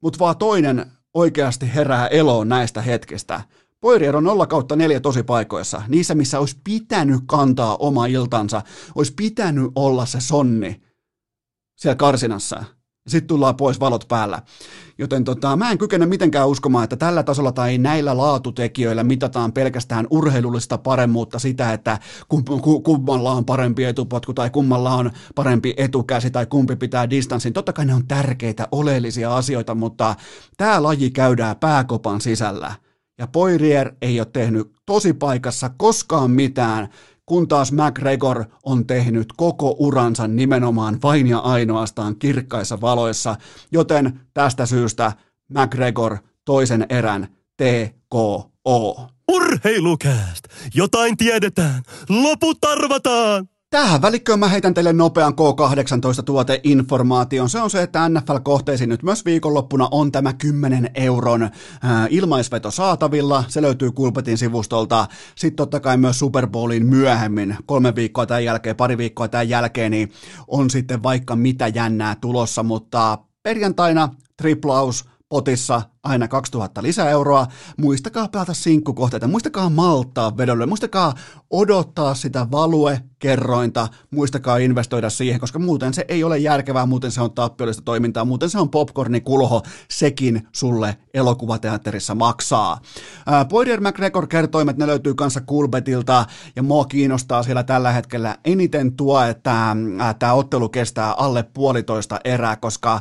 mutta vaan toinen oikeasti herää eloon näistä hetkistä. Poirier on 0 kautta 4 tosi paikoissa, niissä missä olisi pitänyt kantaa oma iltansa, olisi pitänyt olla se sonni siellä karsinassa. Sitten tullaan pois valot päällä. Joten tota, mä en kykene mitenkään uskomaan, että tällä tasolla tai näillä laatutekijöillä mitataan pelkästään urheilullista paremmuutta sitä, että kummalla on parempi etupotku tai kummalla on parempi etukäsi tai kumpi pitää distanssin. Totta kai ne on tärkeitä, oleellisia asioita, mutta tämä laji käydään pääkopan sisällä. Ja Poirier ei ole tehnyt tosi paikassa koskaan mitään, kun taas McGregor on tehnyt koko uransa nimenomaan vain ja ainoastaan kirkkaissa valoissa, joten tästä syystä McGregor toisen erän TKO. Urheilukääst! Jotain tiedetään, loput arvataan! Tähän välikköön mä heitän teille nopean K18-tuoteinformaation. Se on se, että NFL-kohteisiin nyt myös viikonloppuna on tämä 10 euron ilmaisveto saatavilla. Se löytyy Kulpetin sivustolta. Sitten totta kai myös Super Bowlin myöhemmin, kolme viikkoa tämän jälkeen, pari viikkoa tämän jälkeen, niin on sitten vaikka mitä jännää tulossa, mutta perjantaina triplaus potissa aina 2000 lisäeuroa. Muistakaa pelata sinkkukohteita, muistakaa malttaa vedolle, muistakaa odottaa sitä value-kerrointa, muistakaa investoida siihen, koska muuten se ei ole järkevää, muuten se on tappiollista toimintaa, muuten se on popcorni kulho, sekin sulle elokuvateatterissa maksaa. Poirier McGregor kertoimet, ne löytyy kanssa Kulbetilta, ja mua kiinnostaa siellä tällä hetkellä eniten tuo, että tämä ottelu kestää alle puolitoista erää, koska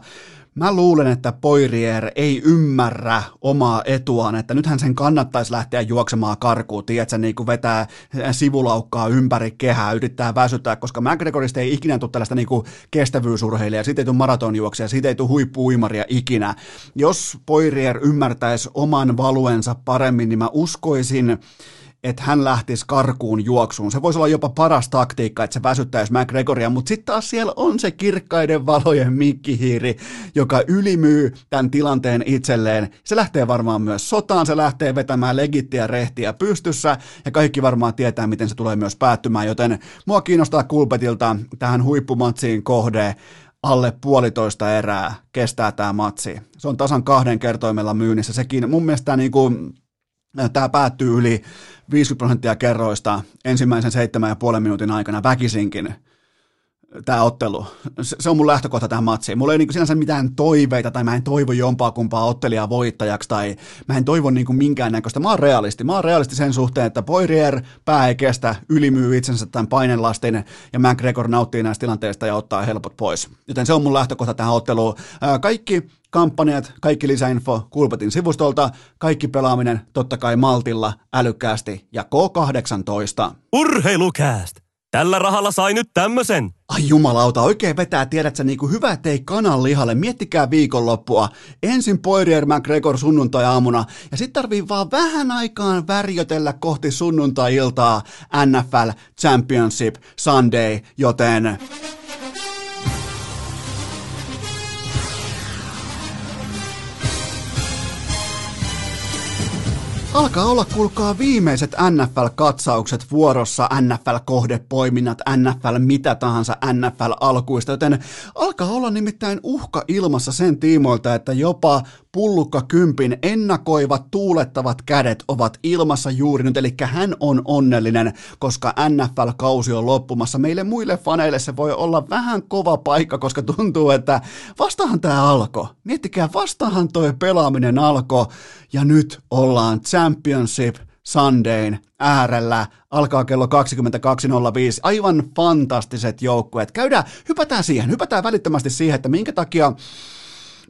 Mä luulen, että Poirier ei ymmärrä omaa etuaan, että nythän sen kannattaisi lähteä juoksemaan karkuun, tiedätkö, niin kuin vetää sivulaukkaa ympäri kehää, yrittää väsyttää, koska McGregorista ei ikinä tule tällaista niin kuin kestävyysurheilijaa, siitä ei tule maratonjuoksia, siitä ei tule huippuuimaria ikinä. Jos Poirier ymmärtäisi oman valuensa paremmin, niin mä uskoisin, että hän lähtisi karkuun juoksuun. Se voisi olla jopa paras taktiikka, että se väsyttäisi McGregoria, mutta sitten taas siellä on se kirkkaiden valojen mikkihiiri, joka ylimyy tämän tilanteen itselleen. Se lähtee varmaan myös sotaan, se lähtee vetämään legittiä rehtiä pystyssä, ja kaikki varmaan tietää, miten se tulee myös päättymään, joten mua kiinnostaa Kulpetilta tähän huippumatsiin kohde, alle puolitoista erää kestää tämä matsi. Se on tasan kahden kertoimella myynnissä. Sekin mun mielestä niin kuin, tämä päättyy yli 50 prosenttia kerroista ensimmäisen seitsemän ja puolen minuutin aikana väkisinkin tämä ottelu. Se on mun lähtökohta tähän matsiin. Mulla ei niinku sinänsä mitään toiveita, tai mä en toivo jompaa kumpaa ottelijaa voittajaksi, tai mä en toivo niinku minkäännäköistä. Mä oon realisti. Mä oon realisti sen suhteen, että Poirier pää ei kestä, ylimyy itsensä tämän painenlastin, ja McGregor nauttii näistä tilanteista ja ottaa helpot pois. Joten se on mun lähtökohta tähän otteluun. Kaikki kampanjat, kaikki lisäinfo Kulpetin sivustolta, kaikki pelaaminen totta kai maltilla, älykkäästi ja K18. Urheilukääst! Tällä rahalla sai nyt tämmösen. Ai jumalauta, oikein vetää, tiedät sä, niinku hyvä tei kanan lihalle. Miettikää viikonloppua. Ensin Poirier McGregor sunnuntai-aamuna, ja sitten tarvii vaan vähän aikaan värjötellä kohti sunnuntai-iltaa NFL Championship Sunday, joten... Alkaa olla, kuulkaa, viimeiset NFL-katsaukset vuorossa, NFL-kohdepoiminnat, NFL mitä tahansa NFL-alkuista, joten alkaa olla nimittäin uhka ilmassa sen tiimoilta, että jopa pullukka kympin ennakoivat tuulettavat kädet ovat ilmassa juuri nyt, eli hän on onnellinen, koska NFL-kausi on loppumassa. Meille muille faneille se voi olla vähän kova paikka, koska tuntuu, että vastahan tämä alkoi. Miettikää, vastahan toi pelaaminen alkoi, ja nyt ollaan Championship Sundayn äärellä. Alkaa kello 22.05. Aivan fantastiset joukkueet. Käydään, hypätään siihen, hypätään välittömästi siihen, että minkä takia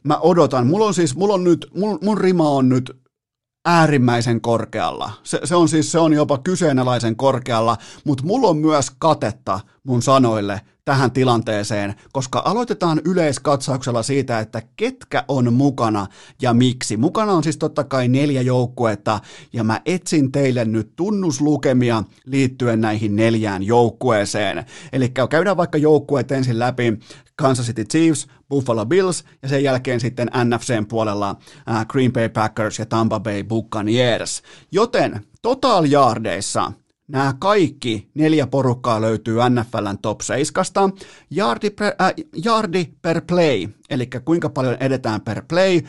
mä odotan. Mulla on siis, mulla on nyt, mun, mun rima on nyt äärimmäisen korkealla. Se, se on siis, se on jopa kyseenalaisen korkealla, mutta mulla on myös katetta mun sanoille tähän tilanteeseen, koska aloitetaan yleiskatsauksella siitä, että ketkä on mukana ja miksi. Mukana on siis totta kai neljä joukkuetta, ja mä etsin teille nyt tunnuslukemia liittyen näihin neljään joukkueeseen. Eli käydään vaikka joukkueet ensin läpi, Kansas City Chiefs, Buffalo Bills ja sen jälkeen sitten NFCn puolella äh, Green Bay Packers ja Tampa Bay Buccaneers. Joten total yardeissa Nämä kaikki neljä porukkaa löytyy NFLn top 7. Yardi per, äh, yardi per play, eli kuinka paljon edetään per play,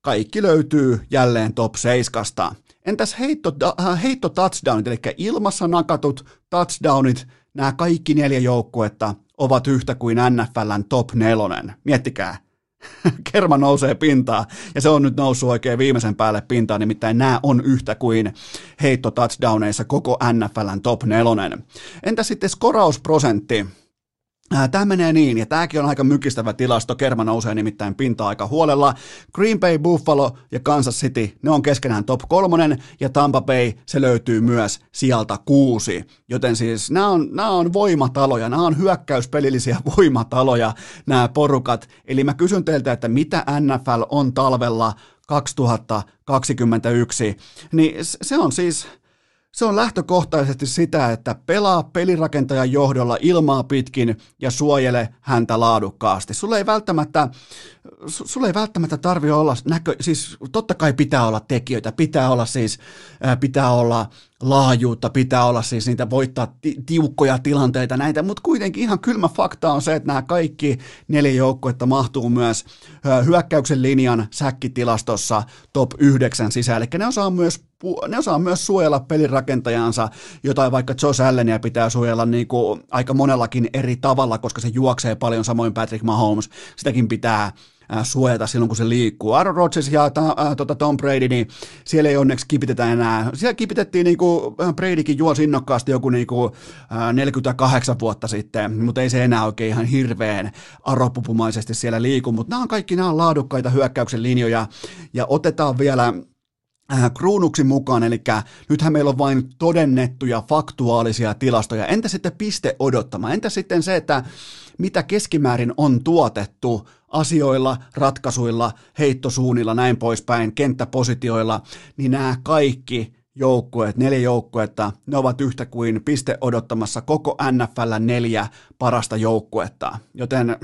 kaikki löytyy jälleen top 7. Entäs heitto, äh, heitto touchdownit, eli ilmassa nakatut touchdownit, nämä kaikki neljä joukkuetta ovat yhtä kuin NFLn top nelonen. Miettikää, (laughs) kerma nousee pintaan, ja se on nyt noussut oikein viimeisen päälle pintaan, nimittäin nämä on yhtä kuin heitto touchdowneissa koko NFLn top nelonen. Entä sitten skorausprosentti? Tämä menee niin, ja tämäkin on aika mykistävä tilasto, kerma nousee nimittäin pinta aika huolella. Green Bay, Buffalo ja Kansas City, ne on keskenään top kolmonen, ja Tampa Bay, se löytyy myös sieltä kuusi. Joten siis nämä on, nämä on voimataloja, nämä on hyökkäyspelillisiä (laughs) voimataloja, nämä porukat. Eli mä kysyn teiltä, että mitä NFL on talvella 2021, niin se on siis se on lähtökohtaisesti sitä, että pelaa pelirakentajan johdolla ilmaa pitkin ja suojele häntä laadukkaasti. Sulle ei välttämättä, ei välttämättä tarvi olla näkö, siis totta kai pitää olla tekijöitä, pitää olla siis, pitää olla laajuutta, pitää olla siis niitä voittaa tiukkoja tilanteita näitä, mutta kuitenkin ihan kylmä fakta on se, että nämä kaikki neljä joukkuetta mahtuu myös hyökkäyksen linjan säkkitilastossa top 9 sisään, eli ne osaa myös ne osaa myös suojella pelirakentajansa, jotain vaikka Josh Allenia pitää suojella niin kuin aika monellakin eri tavalla, koska se juoksee paljon, samoin Patrick Mahomes, sitäkin pitää suojata silloin, kun se liikkuu. Aaron Rodgers ja ta, ä, tota Tom Brady, niin siellä ei onneksi kipitetä enää. Siellä kipitettiin, niin kuin Bradykin juosi innokkaasti joku niin kuin, ä, 48 vuotta sitten, mutta ei se enää oikein ihan hirveän aropupumaisesti siellä liiku, mutta nämä on kaikki nämä on laadukkaita hyökkäyksen linjoja, ja otetaan vielä Äh, kruunuksi mukaan, eli nythän meillä on vain todennettuja faktuaalisia tilastoja. Entä sitten piste odottama? Entä sitten se, että mitä keskimäärin on tuotettu asioilla, ratkaisuilla, heittosuunnilla, näin poispäin, kenttäpositioilla, niin nämä kaikki joukkueet, neljä joukkuetta, ne ovat yhtä kuin piste odottamassa koko NFL neljä parasta joukkuetta. Joten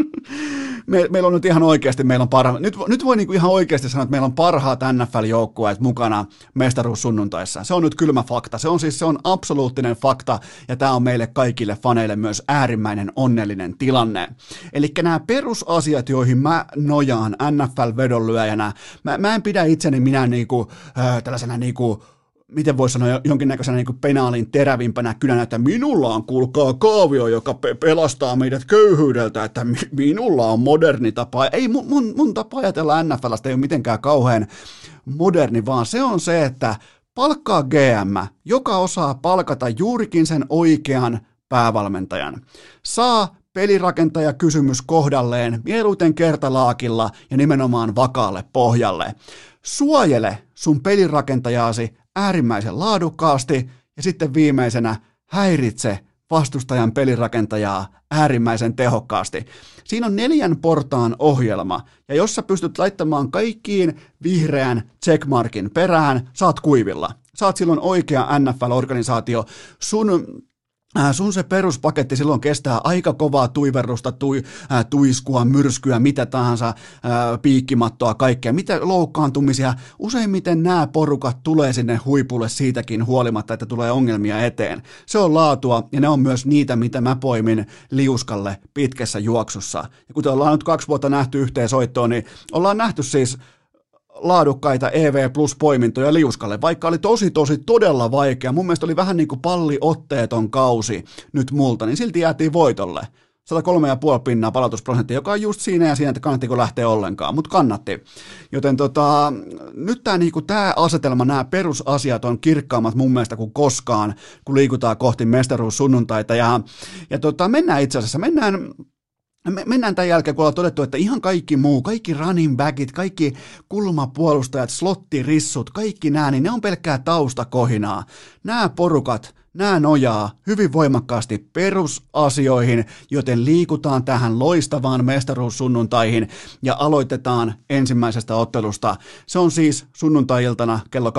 (laughs) me, meillä on nyt ihan oikeasti, meillä on parha, nyt, nyt voi niinku ihan oikeasti sanoa, että meillä on parhaat NFL-joukkueet mukana mestaruussunnuntaissa. Se on nyt kylmä fakta. Se on siis se on absoluuttinen fakta, ja tämä on meille kaikille faneille myös äärimmäinen onnellinen tilanne. Eli nämä perusasiat, joihin mä nojaan NFL-vedonlyöjänä, mä, mä en pidä itseni minä niinku, äh, tällaisena niinku, miten voisi sanoa, jonkinnäköisenä niin penaalin terävimpänä kynänä, että minulla on, kuulkaa, kaavio, joka pe- pelastaa meidät köyhyydeltä, että mi- minulla on moderni tapa. Ei mun, mun, mun tapa ajatella NFLstä ei ole mitenkään kauhean moderni, vaan se on se, että palkkaa GM, joka osaa palkata juurikin sen oikean päävalmentajan. Saa pelirakentaja kysymys kohdalleen, mieluiten kertalaakilla ja nimenomaan vakaalle pohjalle. Suojele sun pelirakentajasi äärimmäisen laadukkaasti ja sitten viimeisenä häiritse vastustajan pelirakentajaa äärimmäisen tehokkaasti. Siinä on neljän portaan ohjelma, ja jos sä pystyt laittamaan kaikkiin vihreän checkmarkin perään, saat kuivilla. Saat silloin oikea NFL-organisaatio. Sun sun se peruspaketti silloin kestää aika kovaa tuiverrusta, tui, äh, tuiskua, myrskyä, mitä tahansa, äh, piikkimattoa, kaikkea, mitä loukkaantumisia. Useimmiten nämä porukat tulee sinne huipulle siitäkin huolimatta, että tulee ongelmia eteen. Se on laatua ja ne on myös niitä, mitä mä poimin liuskalle pitkässä juoksussa. Ja kuten ollaan nyt kaksi vuotta nähty yhteen soittoon, niin ollaan nähty siis laadukkaita EV Plus poimintoja liuskalle, vaikka oli tosi tosi todella vaikea. Mun mielestä oli vähän niin kuin palliotteeton kausi nyt multa, niin silti jäätiin voitolle. 103,5 pinnaa palautusprosentti, joka on just siinä ja siinä, että kannattiko lähteä ollenkaan, mutta kannatti. Joten tota, nyt tämä niinku, tää asetelma, nämä perusasiat on kirkkaammat mun mielestä kuin koskaan, kun liikutaan kohti mestaruussunnuntaita. Ja, ja tota, mennään itse asiassa, mennään me mennään tämän jälkeen, kun ollaan todettu, että ihan kaikki muu, kaikki running backit, kaikki kulmapuolustajat, slottirissut, kaikki nämä, niin ne on pelkkää taustakohinaa. Nämä porukat, Nämä nojaa hyvin voimakkaasti perusasioihin, joten liikutaan tähän loistavaan mestaruussunnuntaihin ja aloitetaan ensimmäisestä ottelusta. Se on siis sunnuntai-iltana kello 22.05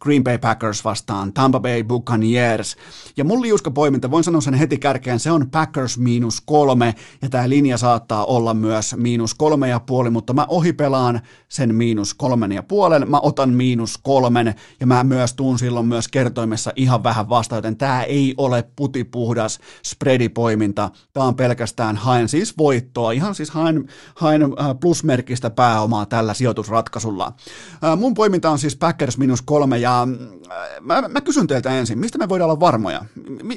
Green Bay Packers vastaan Tampa Bay Buccaneers. Ja mun liuska poiminta, voin sanoa sen heti kärkeen, se on Packers miinus kolme ja tämä linja saattaa olla myös miinus kolme ja puoli, mutta mä ohipelaan sen miinus kolmen ja puolen, mä otan miinus kolmen ja mä myös tuun silloin myös kertoimessa ihan vähän vasta, joten tämä ei ole putipuhdas spreadipoiminta. Tämä on pelkästään haen siis voittoa, ihan siis haen, haen äh, plusmerkistä pääomaa tällä sijoitusratkaisulla. Äh, mun poiminta on siis Packers minus kolme ja äh, mä, mä kysyn teiltä ensin, mistä me voidaan olla varmoja?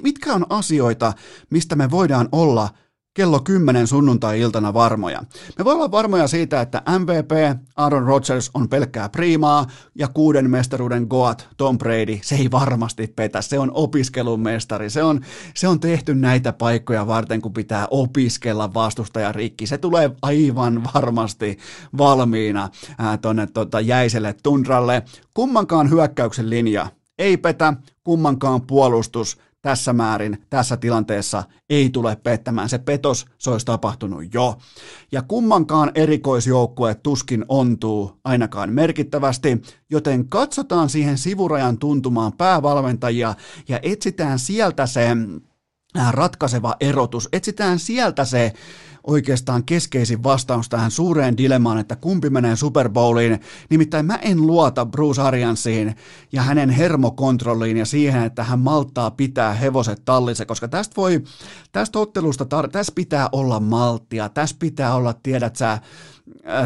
Mitkä on asioita, mistä me voidaan olla kello 10 sunnuntai-iltana varmoja. Me voimme olla varmoja siitä, että MVP Aaron Rodgers on pelkkää priimaa ja kuuden mestaruuden Goat Tom Brady, se ei varmasti petä, se on opiskelun mestari, se on, se on tehty näitä paikkoja varten, kun pitää opiskella vastustaja rikki, se tulee aivan varmasti valmiina tuonne tota, jäiselle tundralle. Kummankaan hyökkäyksen linja ei petä, kummankaan puolustus tässä määrin, tässä tilanteessa ei tule pettämään. Se petos, se olisi tapahtunut jo. Ja kummankaan erikoisjoukkue tuskin ontuu ainakaan merkittävästi, joten katsotaan siihen sivurajan tuntumaan päävalmentajia ja etsitään sieltä se äh, ratkaiseva erotus, etsitään sieltä se oikeastaan keskeisin vastaus tähän suureen dilemmaan, että kumpi menee Super Bowliin. Nimittäin mä en luota Bruce Ariansiin ja hänen hermokontrolliin ja siihen, että hän malttaa pitää hevoset tallissa, koska tästä voi, tästä ottelusta, tar- tässä pitää olla malttia, tässä pitää olla, tiedät sä,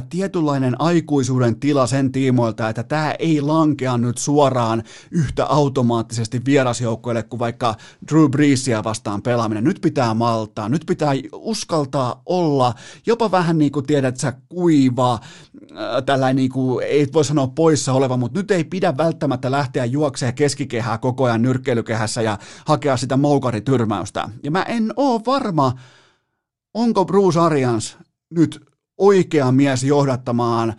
tietynlainen aikuisuuden tila sen tiimoilta, että tämä ei lankea nyt suoraan yhtä automaattisesti vierasjoukkoille kuin vaikka Drew Breesia vastaan pelaaminen. Nyt pitää maltaa, nyt pitää uskaltaa olla, jopa vähän niin kuin tiedät sä kuiva, tällainen niin kuin, ei voi sanoa poissa oleva, mutta nyt ei pidä välttämättä lähteä juokseen keskikehää koko ajan nyrkkeilykehässä ja hakea sitä moukarityrmäystä. Ja mä en oo varma, onko Bruce Arians nyt oikea mies johdattamaan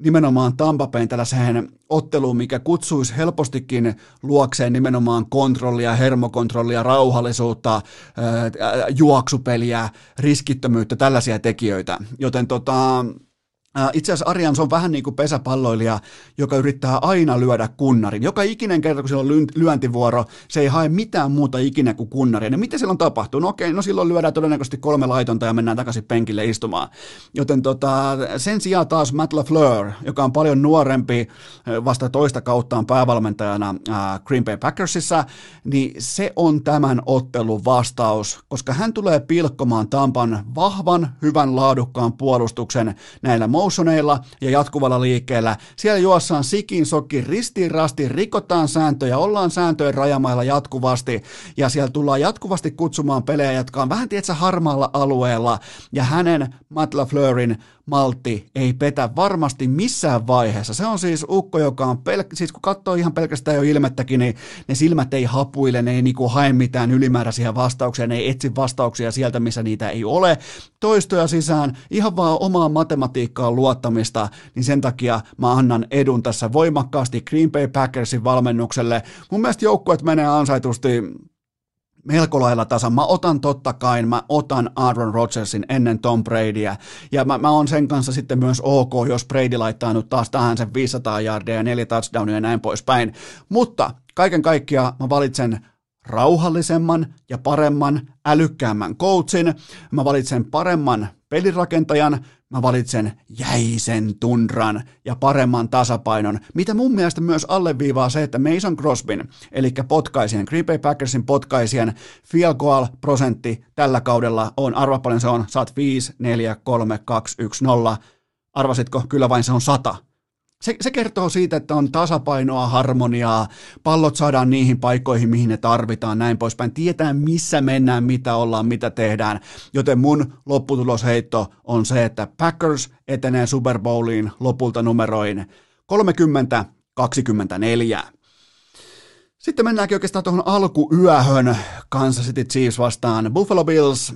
nimenomaan Tampapein tällaiseen otteluun, mikä kutsuisi helpostikin luokseen nimenomaan kontrollia, hermokontrollia, rauhallisuutta, juoksupeliä, riskittömyyttä, tällaisia tekijöitä. Joten tota, itse asiassa Arians on vähän niin kuin pesäpalloilija, joka yrittää aina lyödä kunnarin. Joka ikinen kerta, kun sillä on lyöntivuoro, se ei hae mitään muuta ikinä kuin kunnaria. Ja mitä silloin tapahtuu? No okei, no silloin lyödään todennäköisesti kolme laitonta ja mennään takaisin penkille istumaan. Joten tota, sen sijaan taas Matt LaFleur, joka on paljon nuorempi vasta toista kauttaan päävalmentajana äh, Green Bay Packersissa, niin se on tämän ottelun vastaus, koska hän tulee pilkkomaan Tampan vahvan, hyvän, laadukkaan puolustuksen näillä motioneilla ja jatkuvalla liikkeellä. Siellä juossaan sikin sokin ristiin rastiin, rikotaan sääntöjä, ollaan sääntöjen rajamailla jatkuvasti ja siellä tullaan jatkuvasti kutsumaan pelejä, jotka on vähän tietsä harmaalla alueella ja hänen Matt LaFleurin maltti ei petä varmasti missään vaiheessa. Se on siis ukko, joka on, pel- siis kun katsoo ihan pelkästään jo ilmettäkin, niin ne silmät ei hapuile, ne ei niinku hae mitään ylimääräisiä vastauksia, ne ei etsi vastauksia sieltä, missä niitä ei ole. Toistoja sisään, ihan vaan omaa matematiikkaan luottamista, niin sen takia mä annan edun tässä voimakkaasti Green Bay Packersin valmennukselle. Mun mielestä joukkueet menee ansaitusti melko lailla tasan. Mä otan totta kai, mä otan Aaron Rodgersin ennen Tom Bradyä, ja mä, mä oon sen kanssa sitten myös ok, jos Brady laittaa nyt taas tähän sen 500 yardia ja neljä touchdownia ja näin poispäin. Mutta kaiken kaikkiaan mä valitsen rauhallisemman ja paremman, älykkäämmän coachin, mä valitsen paremman pelirakentajan, mä valitsen jäisen tundran ja paremman tasapainon, mitä mun mielestä myös alleviivaa se, että Mason Crosbyn, eli potkaisien, Green Bay Packersin potkaisien field goal prosentti tällä kaudella on, arva paljon se on, saat 5, 4, 3, 2, 1, 0, arvasitko, kyllä vain se on 100 se, se kertoo siitä, että on tasapainoa, harmoniaa, pallot saadaan niihin paikkoihin, mihin ne tarvitaan, näin poispäin. Tietää, missä mennään, mitä ollaan, mitä tehdään. Joten mun lopputulosheitto on se, että Packers etenee Super Bowliin lopulta numeroin 30-24. Sitten mennäänkin oikeastaan tuohon alkuyöhön Kansas City Chiefs vastaan Buffalo Bills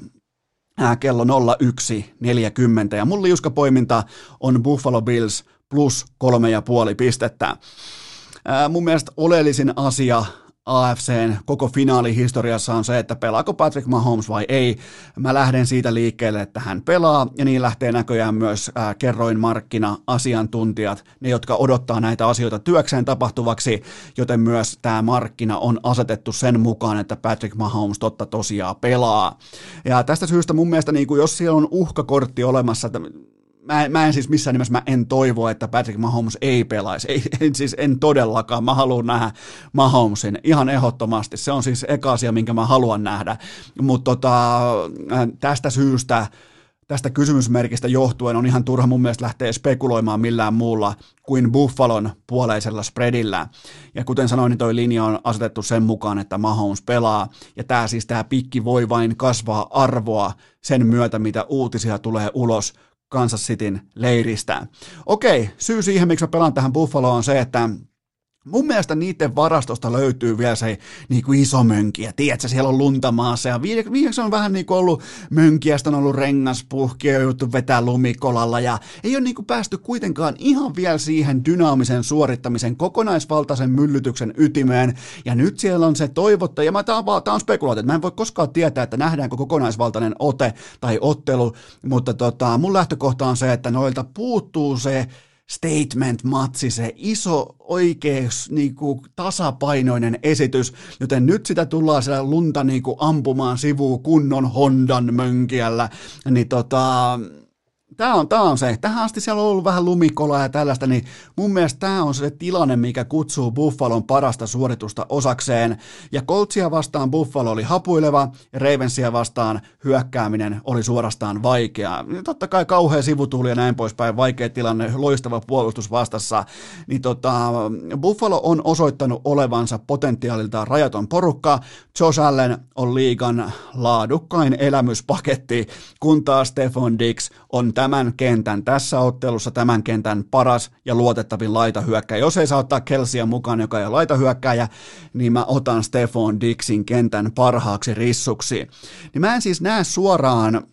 kello 01.40 ja mun liuskapoiminta on Buffalo Bills plus kolme ja puoli pistettä. Ää, mun mielestä oleellisin asia AFCn koko finaalihistoriassa on se, että pelaako Patrick Mahomes vai ei. Mä lähden siitä liikkeelle, että hän pelaa, ja niin lähtee näköjään myös kerroin markkina asiantuntijat, ne jotka odottaa näitä asioita työkseen tapahtuvaksi, joten myös tämä markkina on asetettu sen mukaan, että Patrick Mahomes totta tosiaan pelaa. Ja tästä syystä mun mielestä, niin jos siellä on uhkakortti olemassa, että mä, mä en siis missään nimessä mä en toivo, että Patrick Mahomes ei pelaisi. Ei, en, siis en todellakaan. Mä haluan nähdä Mahomesin ihan ehdottomasti. Se on siis eka asia, minkä mä haluan nähdä. Mutta tota, tästä syystä tästä kysymysmerkistä johtuen on ihan turha mun mielestä lähteä spekuloimaan millään muulla kuin Buffalon puoleisella spreadillä. Ja kuten sanoin, niin toi linja on asetettu sen mukaan, että Mahomes pelaa. Ja tämä siis tämä pikki voi vain kasvaa arvoa sen myötä, mitä uutisia tulee ulos Kansas Cityn leiristä. Okei, syy siihen, miksi mä pelaan tähän Buffaloon on se, että Mun mielestä niiden varastosta löytyy vielä se niin kuin iso mönkiä. Tiedätkö, siellä on lunta maassa ja viimeksi on vähän niin kuin ollut mönkiä, on ollut rengaspuhki ja joutu vetää lumikolalla ja ei ole niin kuin päästy kuitenkaan ihan vielä siihen dynaamisen suorittamisen kokonaisvaltaisen myllytyksen ytimeen. Ja nyt siellä on se toivotta, ja on, tää on spekulaatio, mä en voi koskaan tietää, että nähdäänkö kokonaisvaltainen ote tai ottelu, mutta tota, mun lähtökohta on se, että noilta puuttuu se statement-matsi, se iso oikeus niin kuin, tasapainoinen esitys, joten nyt sitä tullaan siellä lunta niin kuin, ampumaan sivuun kunnon Hondan mönkiällä, niin tota, Tämä on, tämä on se. Tähän asti siellä on ollut vähän lumikola ja tällaista, niin mun mielestä tämä on se tilanne, mikä kutsuu Buffalon parasta suoritusta osakseen. Ja Coltsia vastaan Buffalo oli hapuileva Ravensia vastaan hyökkääminen oli suorastaan vaikeaa. Totta kai kauhea sivutuuli ja näin poispäin, vaikea tilanne, loistava puolustus vastassa. Niin tota, Buffalo on osoittanut olevansa potentiaaliltaan rajaton porukka. Josh Allen on liigan laadukkain elämyspaketti, kun taas Stefan Dix on tämän kentän, tässä ottelussa tämän kentän paras ja luotettavin laitahyökkäjä. Jos ei saa ottaa Kelsia mukaan, joka ei ole laitahyökkäjä, niin mä otan Stefan Dixin kentän parhaaksi rissuksi. Niin mä en siis näe suoraan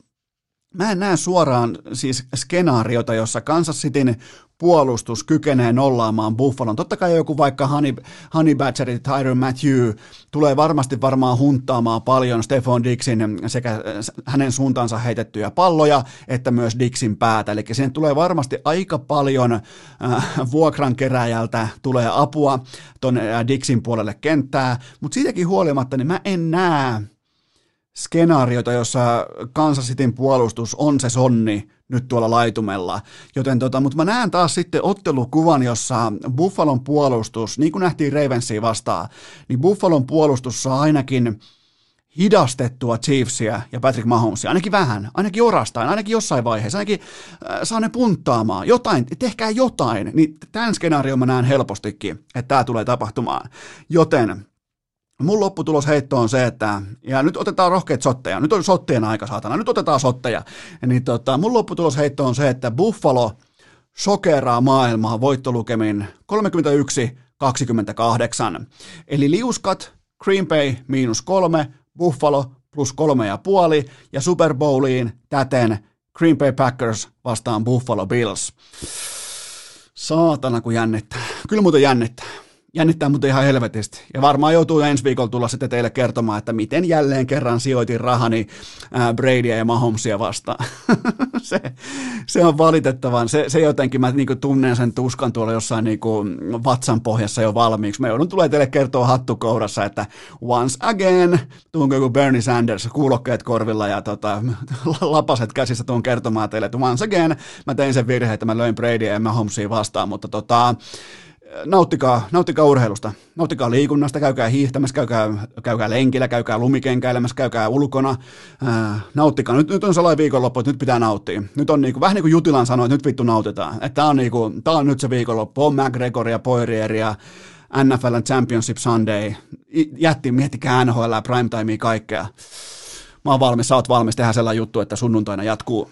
Mä en näe suoraan siis skenaariota, jossa Kansas Cityn puolustus kykenee nollaamaan Buffalon. Totta kai joku vaikka Honey, Honey Badger, Tyron Matthew tulee varmasti varmaan hunttaamaan paljon Stefan Dixin sekä hänen suuntaansa heitettyjä palloja, että myös Dixin päätä. Eli siihen tulee varmasti aika paljon äh, vuokrankeräjältä tulee apua ton äh, Dixin puolelle kenttää, mutta siitäkin huolimatta niin mä en näe skenaariota, jossa Kansas Cityn puolustus on se sonni nyt tuolla laitumella. Joten tota, mutta mä näen taas sitten ottelukuvan, jossa Buffalon puolustus, niin kuin nähtiin Ravensia vastaan, niin Buffalon puolustus saa ainakin hidastettua Chiefsia ja Patrick Mahomesia, ainakin vähän, ainakin orastain, ainakin jossain vaiheessa, ainakin äh, saa ne punttaamaan, jotain, tehkää jotain, niin tämän skenaarion mä näen helpostikin, että tämä tulee tapahtumaan. Joten Mun lopputulos heitto on se, että, ja nyt otetaan rohkeat sotteja, nyt on sotteen aika saatana, nyt otetaan sotteja. Niin tota, mun lopputulos heitto on se, että Buffalo sokeraa maailmaa voittolukemin 31-28. Eli liuskat, Green Bay miinus kolme, Buffalo plus kolme ja puoli, ja Super Bowliin täten Green Bay Packers vastaan Buffalo Bills. Saatana kun jännittää. Kyllä muuten jännittää Jännittää mutta ihan helvetisti. Ja varmaan joutuu ensi viikolla tulla sitten teille kertomaan, että miten jälleen kerran sijoitin rahani Bradya ja Mahomesia vastaan. (laughs) se, se, on valitettavan. Se, se jotenkin, mä niin tunnen sen tuskan tuolla jossain niin vatsan pohjassa jo valmiiksi. Mä joudun tulee teille kertoa hattukourassa, että once again, tuunko joku Bernie Sanders, kuulokkeet korvilla ja tota, (laughs) lapaset käsissä tuun kertomaan teille, että once again, mä tein sen virheen, että mä löin Bradya ja Mahomesia vastaan, mutta tota, nauttikaa, nauttikaa urheilusta, nauttikaa liikunnasta, käykää hiihtämässä, käykää, käykää lenkillä, käykää lumikenkäilemässä, käykää ulkona, ää, nauttikaa. Nyt, nyt on sellainen viikonloppu, että nyt pitää nauttia. Nyt on niinku, vähän niin kuin Jutilan sanoi, että nyt vittu nautitaan. Tämä on, niinku, tää on nyt se viikonloppu, on McGregor ja Poirier ja NFL Championship Sunday, jätti, miettikää NHL, primetimea, kaikkea. Mä oon valmis, sä oot valmis tehdä sellainen juttu, että sunnuntaina jatkuu